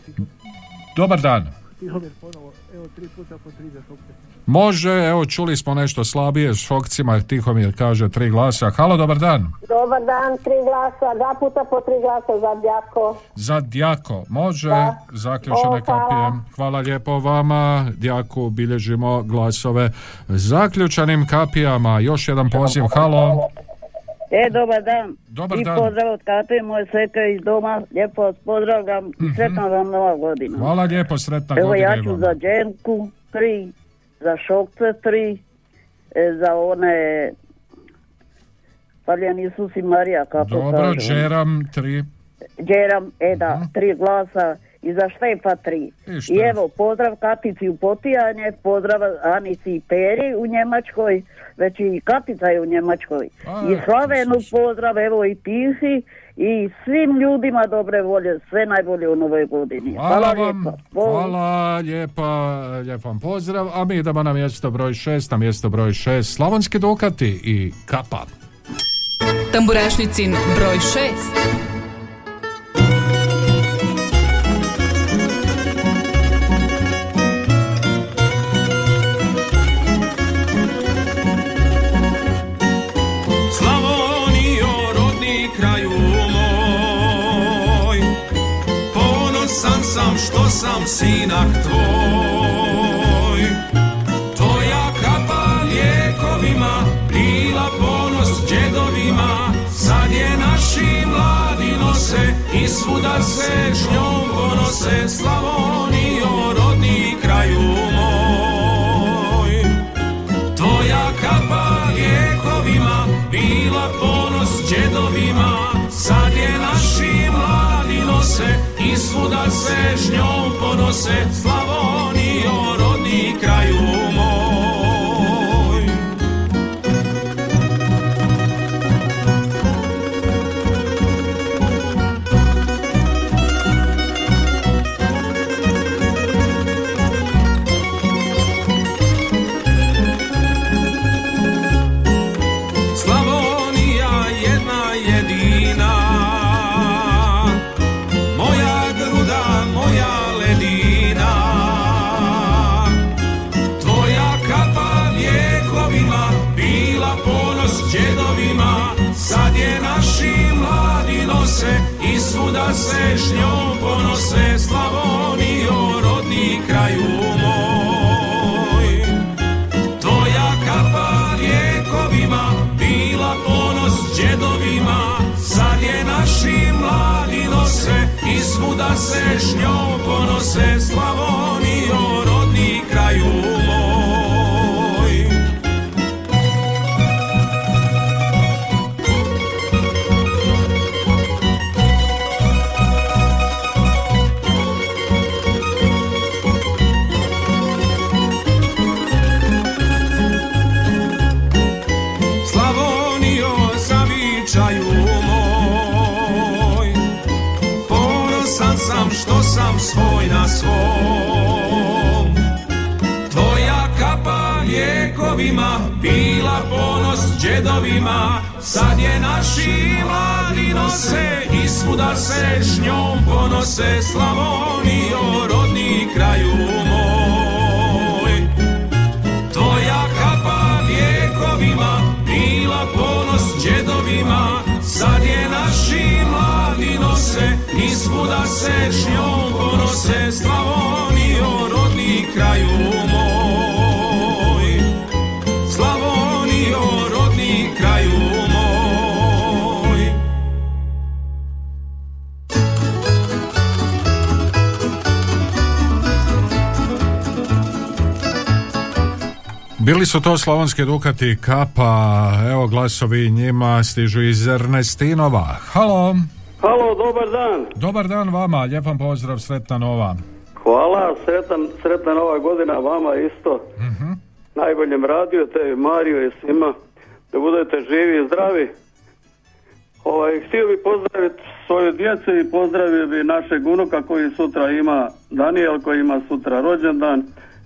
Dobar dan. Tihomir ponovo, evo tri puta po tri za šokce. Može, evo čuli smo nešto slabije s šokcima, Tihomir kaže tri glasa. Halo, dobar dan. Dobar dan, tri glasa, dva puta po tri glasa za Djako. Za Djako, može, Da. zaključene O, hvala. kapije. Hvala lijepo vama, Djaku, bilježimo glasove zaključanim kapijama. Još jedan poziv, halo. E, dobar dan. Dobar I dan. pozdrav od Kate, moje seka iz doma. Lijepo vas pozdravljam i sretna vam nova godina. Mhm. Hvala lijepo, sretna Evo godina ja i ću za Dženku tri, za Šokce tri, e, za one Faljan Isus i Marija, kako Dobro, kažu. Džeram, tri. Džeram, e da, tri glasa i za Štefa tri. I I, evo, pozdrav Katici u Potijanje, pozdrav Anici i Peri u Njemačkoj, već i Katica je u Njemačkoj. A, I Slavenu pozdrav, evo i Tihi i svim ljudima dobre volje, sve najbolje u novoj godini. Hvala vam, lijepa. Hvala, lijepa, lijep vam pozdrav, a mi idemo na mjesto broj šest, na mjesto broj šest, Slavonski Dukati i Kapa. Tamburašnicin broj 6. sam sinak tvoj. Tvoja kapa ljekovima, bila ponos džedovima, sad je naši mladi nose i svuda se s njom ponose, Slavonio rodni kraju moj. Tvoja kapa ljekovima, bila ponos džedovima, sad je naši mladi nose se s ponose Slavonio, rodni kraju moj. Se s njom ponose je naši mladi nose i svuda se s njom ponose Slavonijo, rodni kraju moj. Tvoja kapa vjekovima bila ponos džedovima Sad je naši mladi nose i svuda se s njom ponose Slavonijo, rodni kraju moj Bili su to slavonski dukati kapa, evo glasovi njima stižu iz Ernestinova. Halo, Halo, dobar dan. dobar dan vama, lijep vam pozdrav, sretna nova. Hvala, sretan, sretna nova godina vama isto. Mhm. Najboljem radio, te Mario i svima. Da budete živi i zdravi. Ovaj, htio bi pozdraviti svoju djecu i pozdravio bi našeg unuka koji sutra ima, Daniel koji ima sutra rođendan.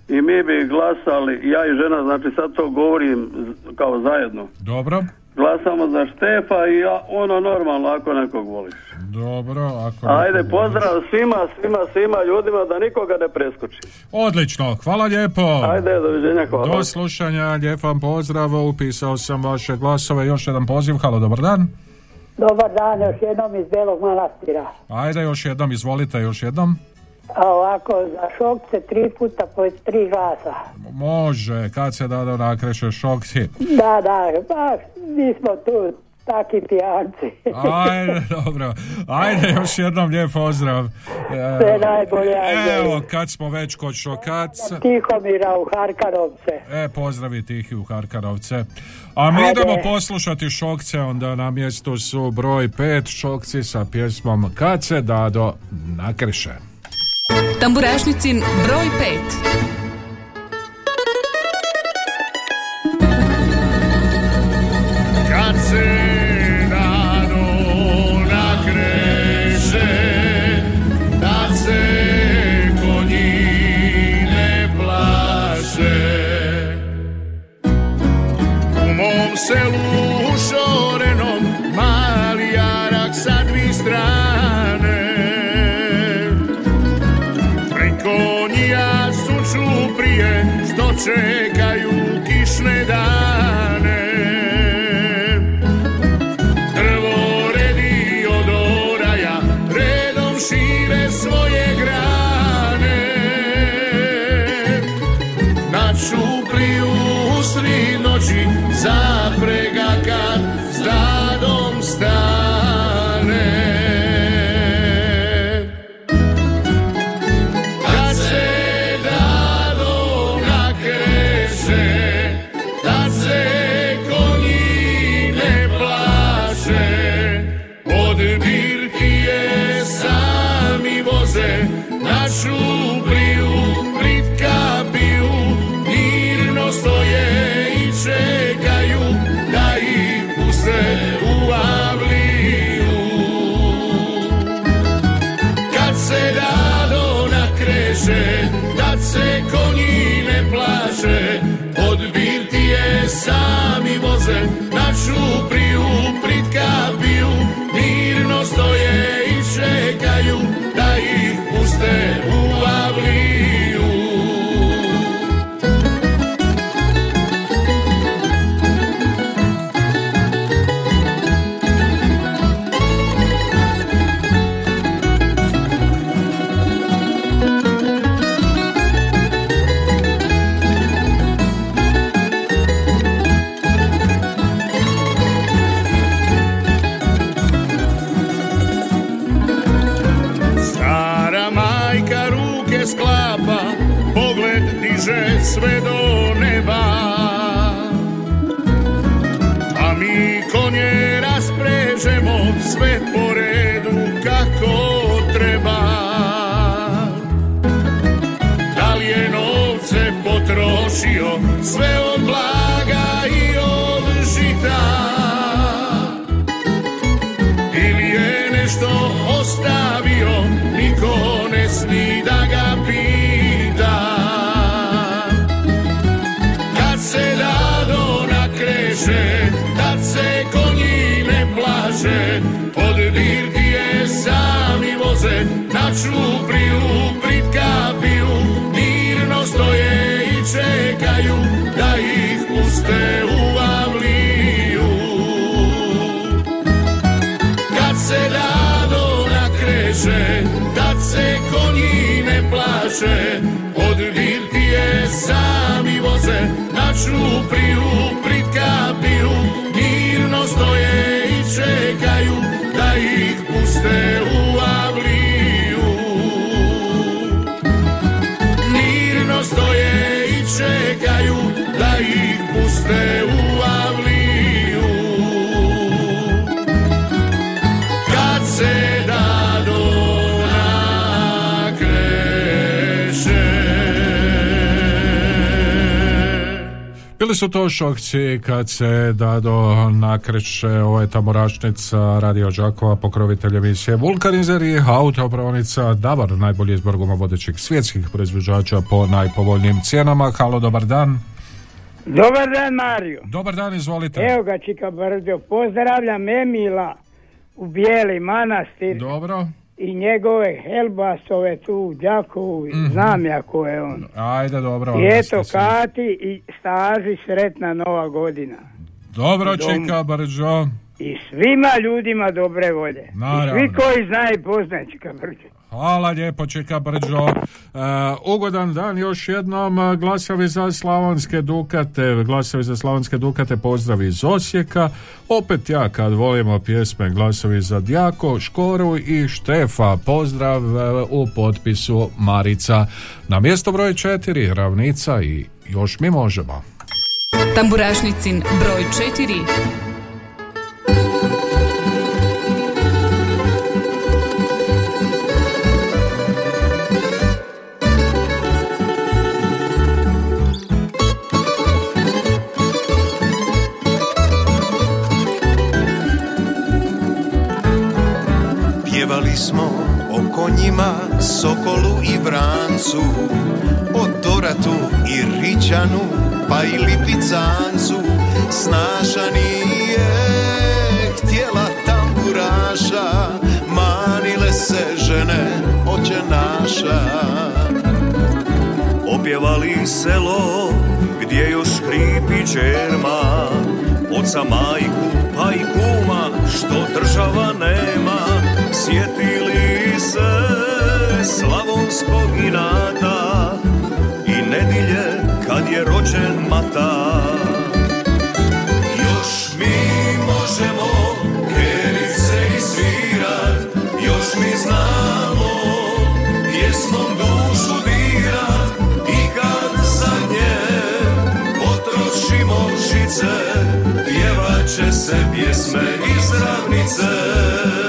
I mi bi glasali, ja i žena, znači sad to govorim kao zajedno. Dobro, Glasamo za Štefa i ja, ono normalno ako nekog voliš. dobro, ako... Ajde, pozdrav svima, svima, svima ljudima da nikoga ne preskoči. Odlično, hvala lijepo. Ajde, doviđenja, hvala. Do slušanja, lijep vam pozdrav, upisao sam vaše glasove, još jedan poziv, halo, dobar dan. Dobar dan, još jednom iz Belog manastira. Ajde, još jednom, izvolite, još jednom. A ovako, za šokce tri puta po tri glasa. Može, kad se dado nakreše šokci. Da, da, pa mi smo tu taki pijanci. Ajde, dobro. Ajde, još jednom lijep pozdrav. Sve najbolje. Evo, kad smo već kod šokaca. Tihomira u Harkarovce. E, pozdravi Tihi u Harkarovce. A mi Ajde. idemo poslušati šokce, onda na mjestu su broj pet šokci sa pjesmom Kad se dado nakreše. Tamburašnicin broj 5. sami voze našu potrošio sve od blaga i od žita? ili je nešto ostavio, niko ne smi da ga pita. Kad se dado nakreše, tad se konji ne plaže, od birtije sami voze, na čupriju da ih puste u avliju. Kad se dado nakreše, tad se konji ne plaše, od birtije sami voze, na čupriju pritkapiju, mirno stoje i čekaju da ih puste Bili su to šokci kad se Dado nakreće, ovo je Tamorašnica, Radio Đakova, pokrovitelj emisije Vulkanizer i autopravnica Dabar, najbolji izbor guma vodećih svjetskih proizvođača po najpovoljnijim cijenama. Halo, dobar dan. Dobar dan Mario. Dobar dan, izvolite. Evo ga Čika Brđo, pozdravljam Emila u Bijeli manastir. Dobro. I njegove helbasove tu u Đakovu, Mhm. znam ja ko je on. Ajde, dobro. I eto Kati i Staži sretna nova godina. Dobro. Čika Brđo. I svima ljudima dobre volje. Naravno. I svi koji znaju i poznaju Čika Brđo. Hvala lijepo, Čika Brđo. E, ugodan dan još jednom. e, Glasovi za Slavonske Dukate. Glasovi za Slavonske Dukate pozdrav iz Osijeka. Opet ja kad volimo pjesme glasovi za Djako, Škoru i Štefa. Pozdrav e, u potpisu Marica. Na mjesto broj četiri Ravnica i još mi možemo. Tamburašnicin broj 4. smo o konjima, sokolu i vrancu, o doratu i ričanu, pa i lipicancu. Snaša nije htjela tamburaša, manile se žene oče naša. Opjevali selo gdje još hripi čerma Oca majku pa i kuma što država nema Sjetili se slavonskog inata I nedilje kad je rođen mata Još mi možemo kerice i svirat Još mi znamo pjesmom dušu dirat I kad zadnje potrošimo žice Pjevat će se pjesme iz ravnice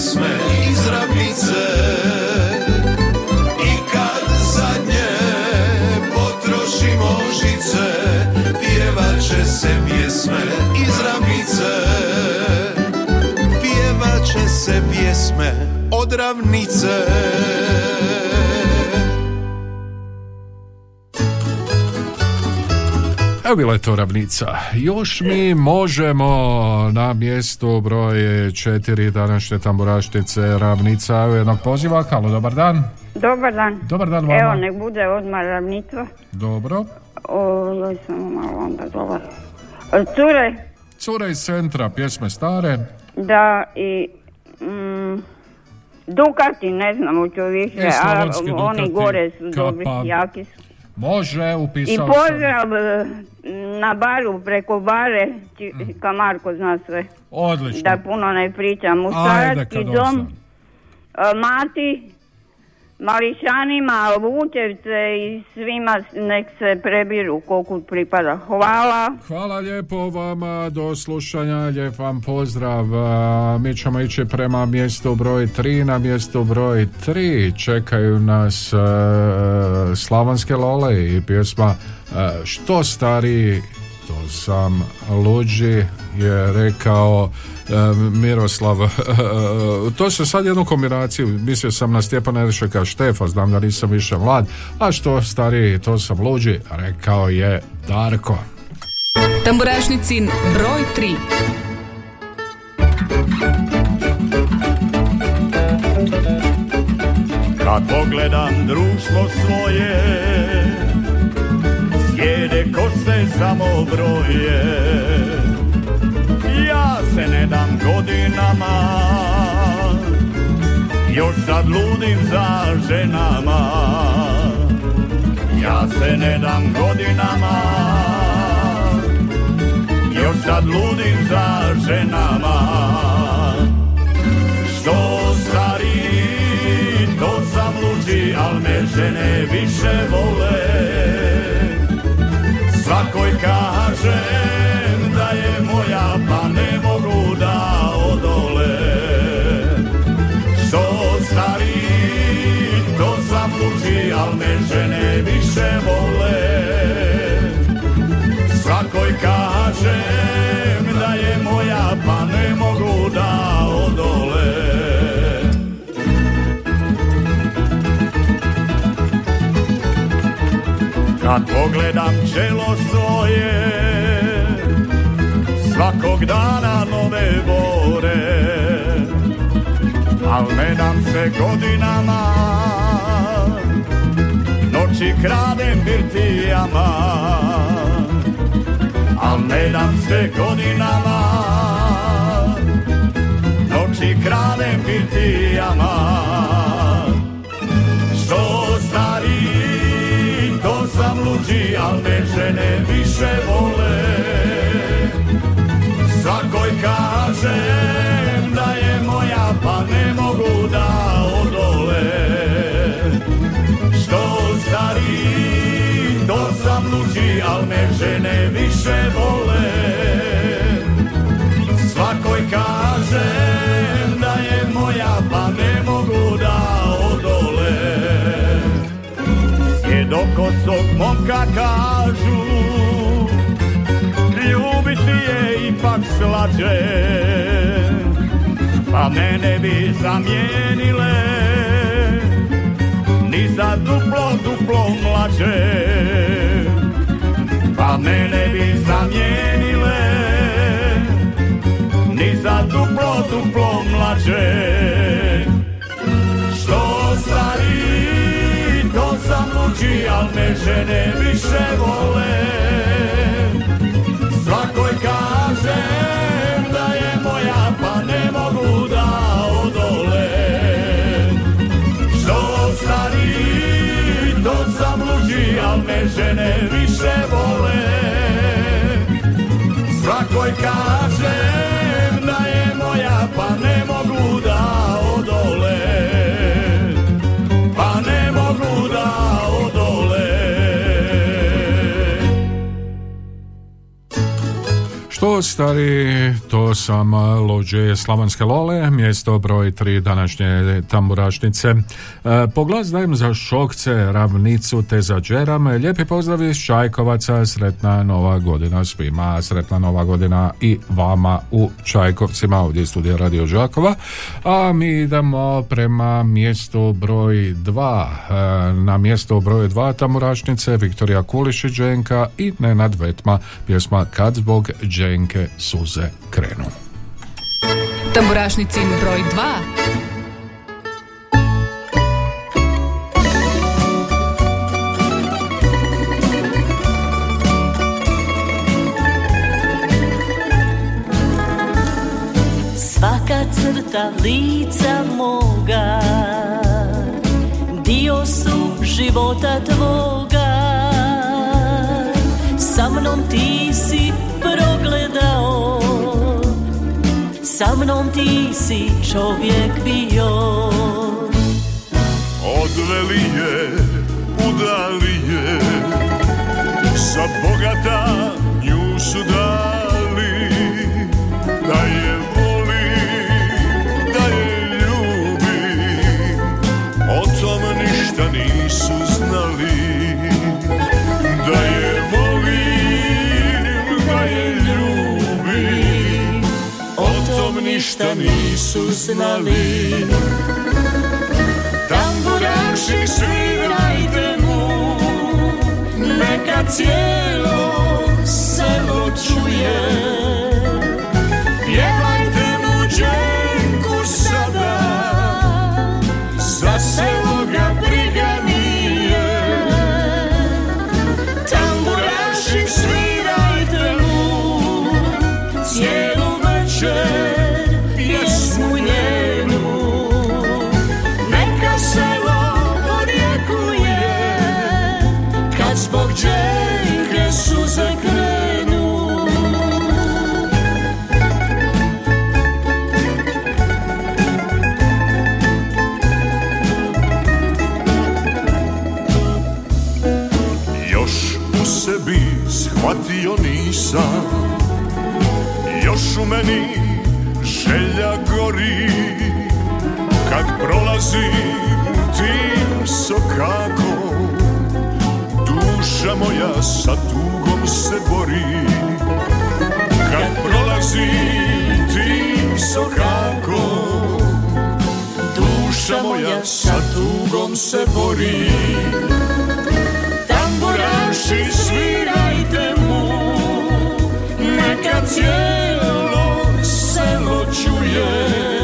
pjesme iz ravnice I kad zadnje potrošimo žice Pjevat će se pjesme iz ravnice Pjevat će se pjesme od ravnice bila je to ravnica. Još mi možemo na mjestu broj četiri današnje tamburašnice ravnica jednog poziva. Halo, dobar dan. Dobar dan. Dobar dan vama. Evo, nek bude odmah ravnica. Dobro. Ovo samo malo onda dobar. Cure, Cure iz centra, pjesme stare. da i... Mm, Dukati, ne znam hoću više, a oni gore su dobri, jaki su. Može, I upisao sam. pozdrav e, na baru, preko bare, či- Kamarko zna sve. Odlično. Da puno ne pričam. U starački dom, e, Mati, Mališanima, Vučevce i svima nek se prebiru koliko pripada. Hvala. Hvala lijepo vama, do slušanja, lijep vam pozdrav. Mi ćemo ići prema mjestu broj 3, na mjestu broj 3 čekaju nas e, Slavonske Lole i pjesma Što stariji, to sam luđi je rekao e, Miroslav. to se sad jednu kombinaciju, mislio sam na Stjepana Eršeka Štefa, znam da nisam više mlad, a što stariji, to sam luđi, rekao je Darko. Tamburašnicin broj 3. Kad pogledam društvo svoje Sjede kose samo broje. Ja se ne dam godinama Još sad ludim za ženama. Ja se ne dam godinama Još sad ludim za ženama. Što stariji, to sam luđi, al me žene više vole. Svakoj kažem da je moja, pa ne mogu da odole. Što stariji, to sam luđi, al žene više vole. Svakoj kažem da je moja, pa ne mogu da Kad pogledam čelo svoje Svakog dana nove bore Al ne dam se godinama Noći kradem birtijama Al ne dam se godinama Noći kradem birtijama al me žene više vole. Svakoj kažem momka kažu. Ljubiti je ipak slađe Pa mene bi zamijenile. Ni za duplo, duplo mlađe Pa mene bi zamijenile. Ni za duplo, duplo mlađe luđi, al me žene više vole. Svakoj kažem da je moja, pa ne mogu da odole. Što stari, to sam luđi, al me žene više vole. Svakoj kažem Što stari, to sam lođe Slavanske Lole, mjesto broj 3 današnje tamburašnice. E, po glas dajem za Šokce, Ravnicu te za Džeram. Lijepi pozdrav iz Čajkovaca, sretna nova godina svima, sretna nova godina i vama u Čajkovcima, ovdje je studija Radio Žakova. A mi idemo prema mjestu broj 2. E, na mjesto broj 2 tamburašnice Viktorija Kulišić Dženka i Nenad Vetma, pjesma Kad zbog Dženke suze krenu. Tamburašnicin broj 2. Svaka crta lica moga Dio su života tvoga Sa mnom ti si progledao Sa mnom ti si čovjek bio. Odveli je, udali je Sa bogata nju su dali ništa nisu znali. Tamburaši svirajte mu Neka cijelo selo čuje meni želja gori. Kad prolazim tim sokakom Duša moja sa tugom se bori. Kad prolazim tim sokakom Duša moja sa tugom se bori. Tamburaši svirajte mu Neka cijelo selo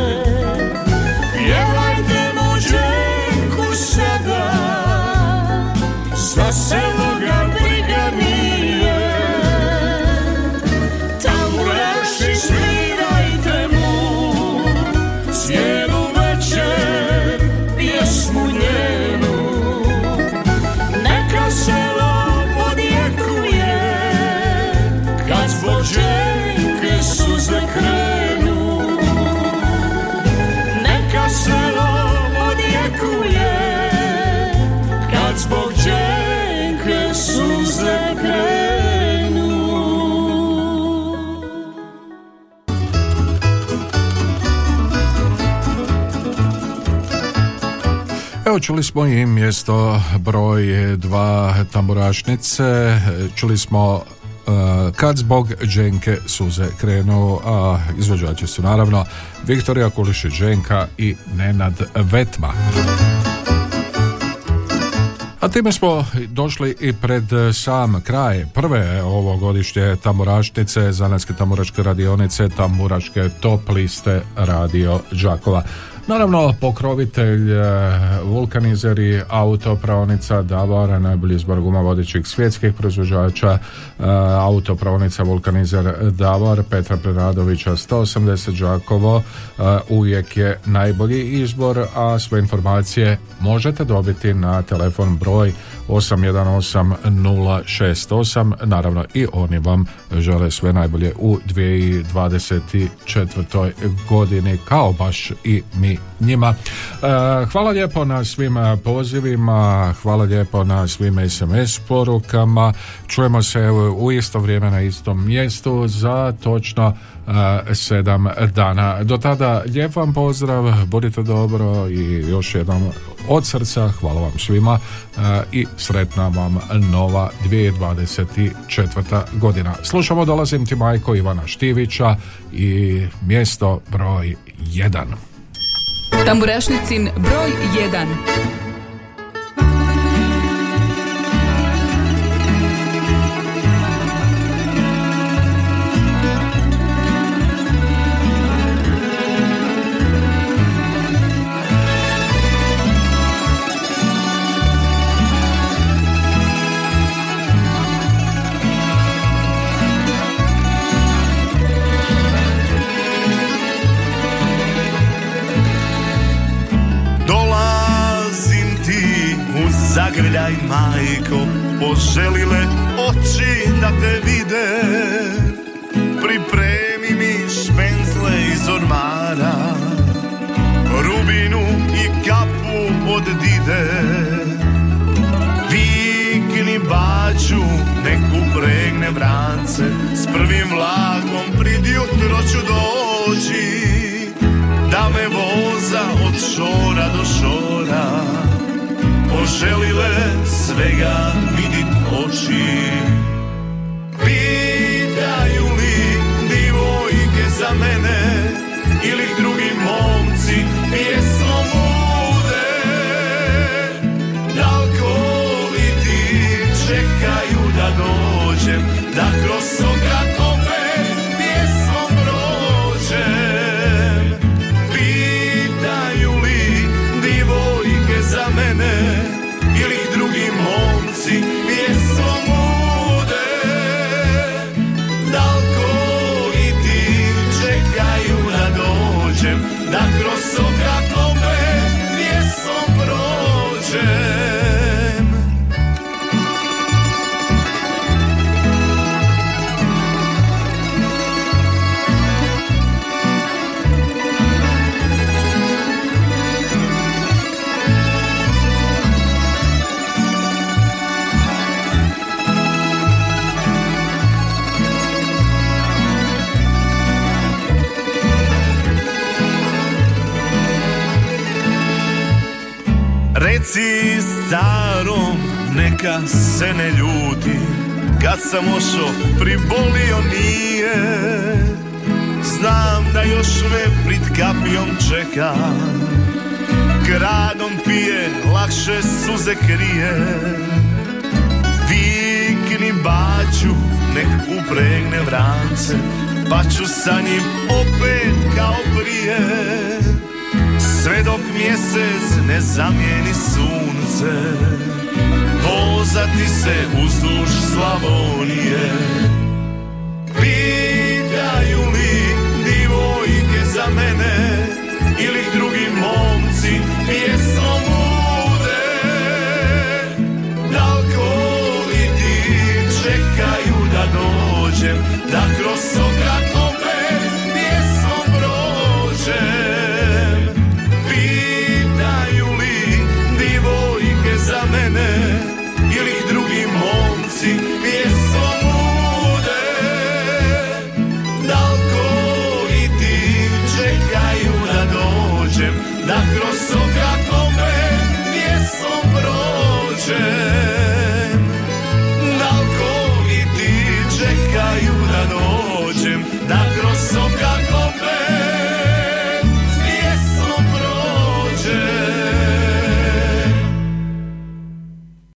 Evo čuli smo i mjesto broj dva tamburašnice, čuli smo e, kad zbog Dženke suze krenu, a izvođači su naravno Viktorija Kulišić Dženka i Nenad Vetma. A time smo došli i pred sam kraj prve ovogodišnje tamburašnice, zanatske tamburaške radionice, tamburaške top liste Radio Đakova. Naravno, pokrovitelj, e, vulkanizeri, autopravnica Davor, najbolji izbor guma vodećih svjetskih proizvođača, e, autopravnica vulkanizer Davor, Petra Preradovića 180 Đakovo, e, uvijek je najbolji izbor, a sve informacije možete dobiti na telefon broj 818068 naravno i oni vam žele sve najbolje u 2024. godini kao baš i mi njima. E, hvala lijepo na svim pozivima, hvala lijepo na svim SMS porukama. Čujemo se u isto vrijeme na istom mjestu za točno e, sedam dana. Do tada lijep vam pozdrav, budite dobro i još jednom od srca hvala vam svima e, i sretna vam nova 2024. godina. Slušamo Dolazim ti majko Ivana Štivića i mjesto broj 1. Tamburašnicin broj 1. zagrljaj majko Poželile oči da te vide. Pripremi mi špenzle iz ormara Rubinu i kapu od dide. Vikni baču, nek upregne vrance S prvim vlakom prid jutro ću doći da me voza od šora do šora Poželile svega vidit oči. Pitaju li divojke za mene Ili drugi momci pjesmom sam ošo pribolio nije. Znam da još me prid kapijom čeka Gradom pije, lakše suze krije. Vikni baću, nek upregne vrance Pa ću sa njim opet kao prije. Sve dok mjesec ne zamijeni sunce vozati se uzduž Slavonije. Pitaju li divojke za mene Ili drugi momci pjesmom bude? Dalko li ti čekaju da dođem Da kroz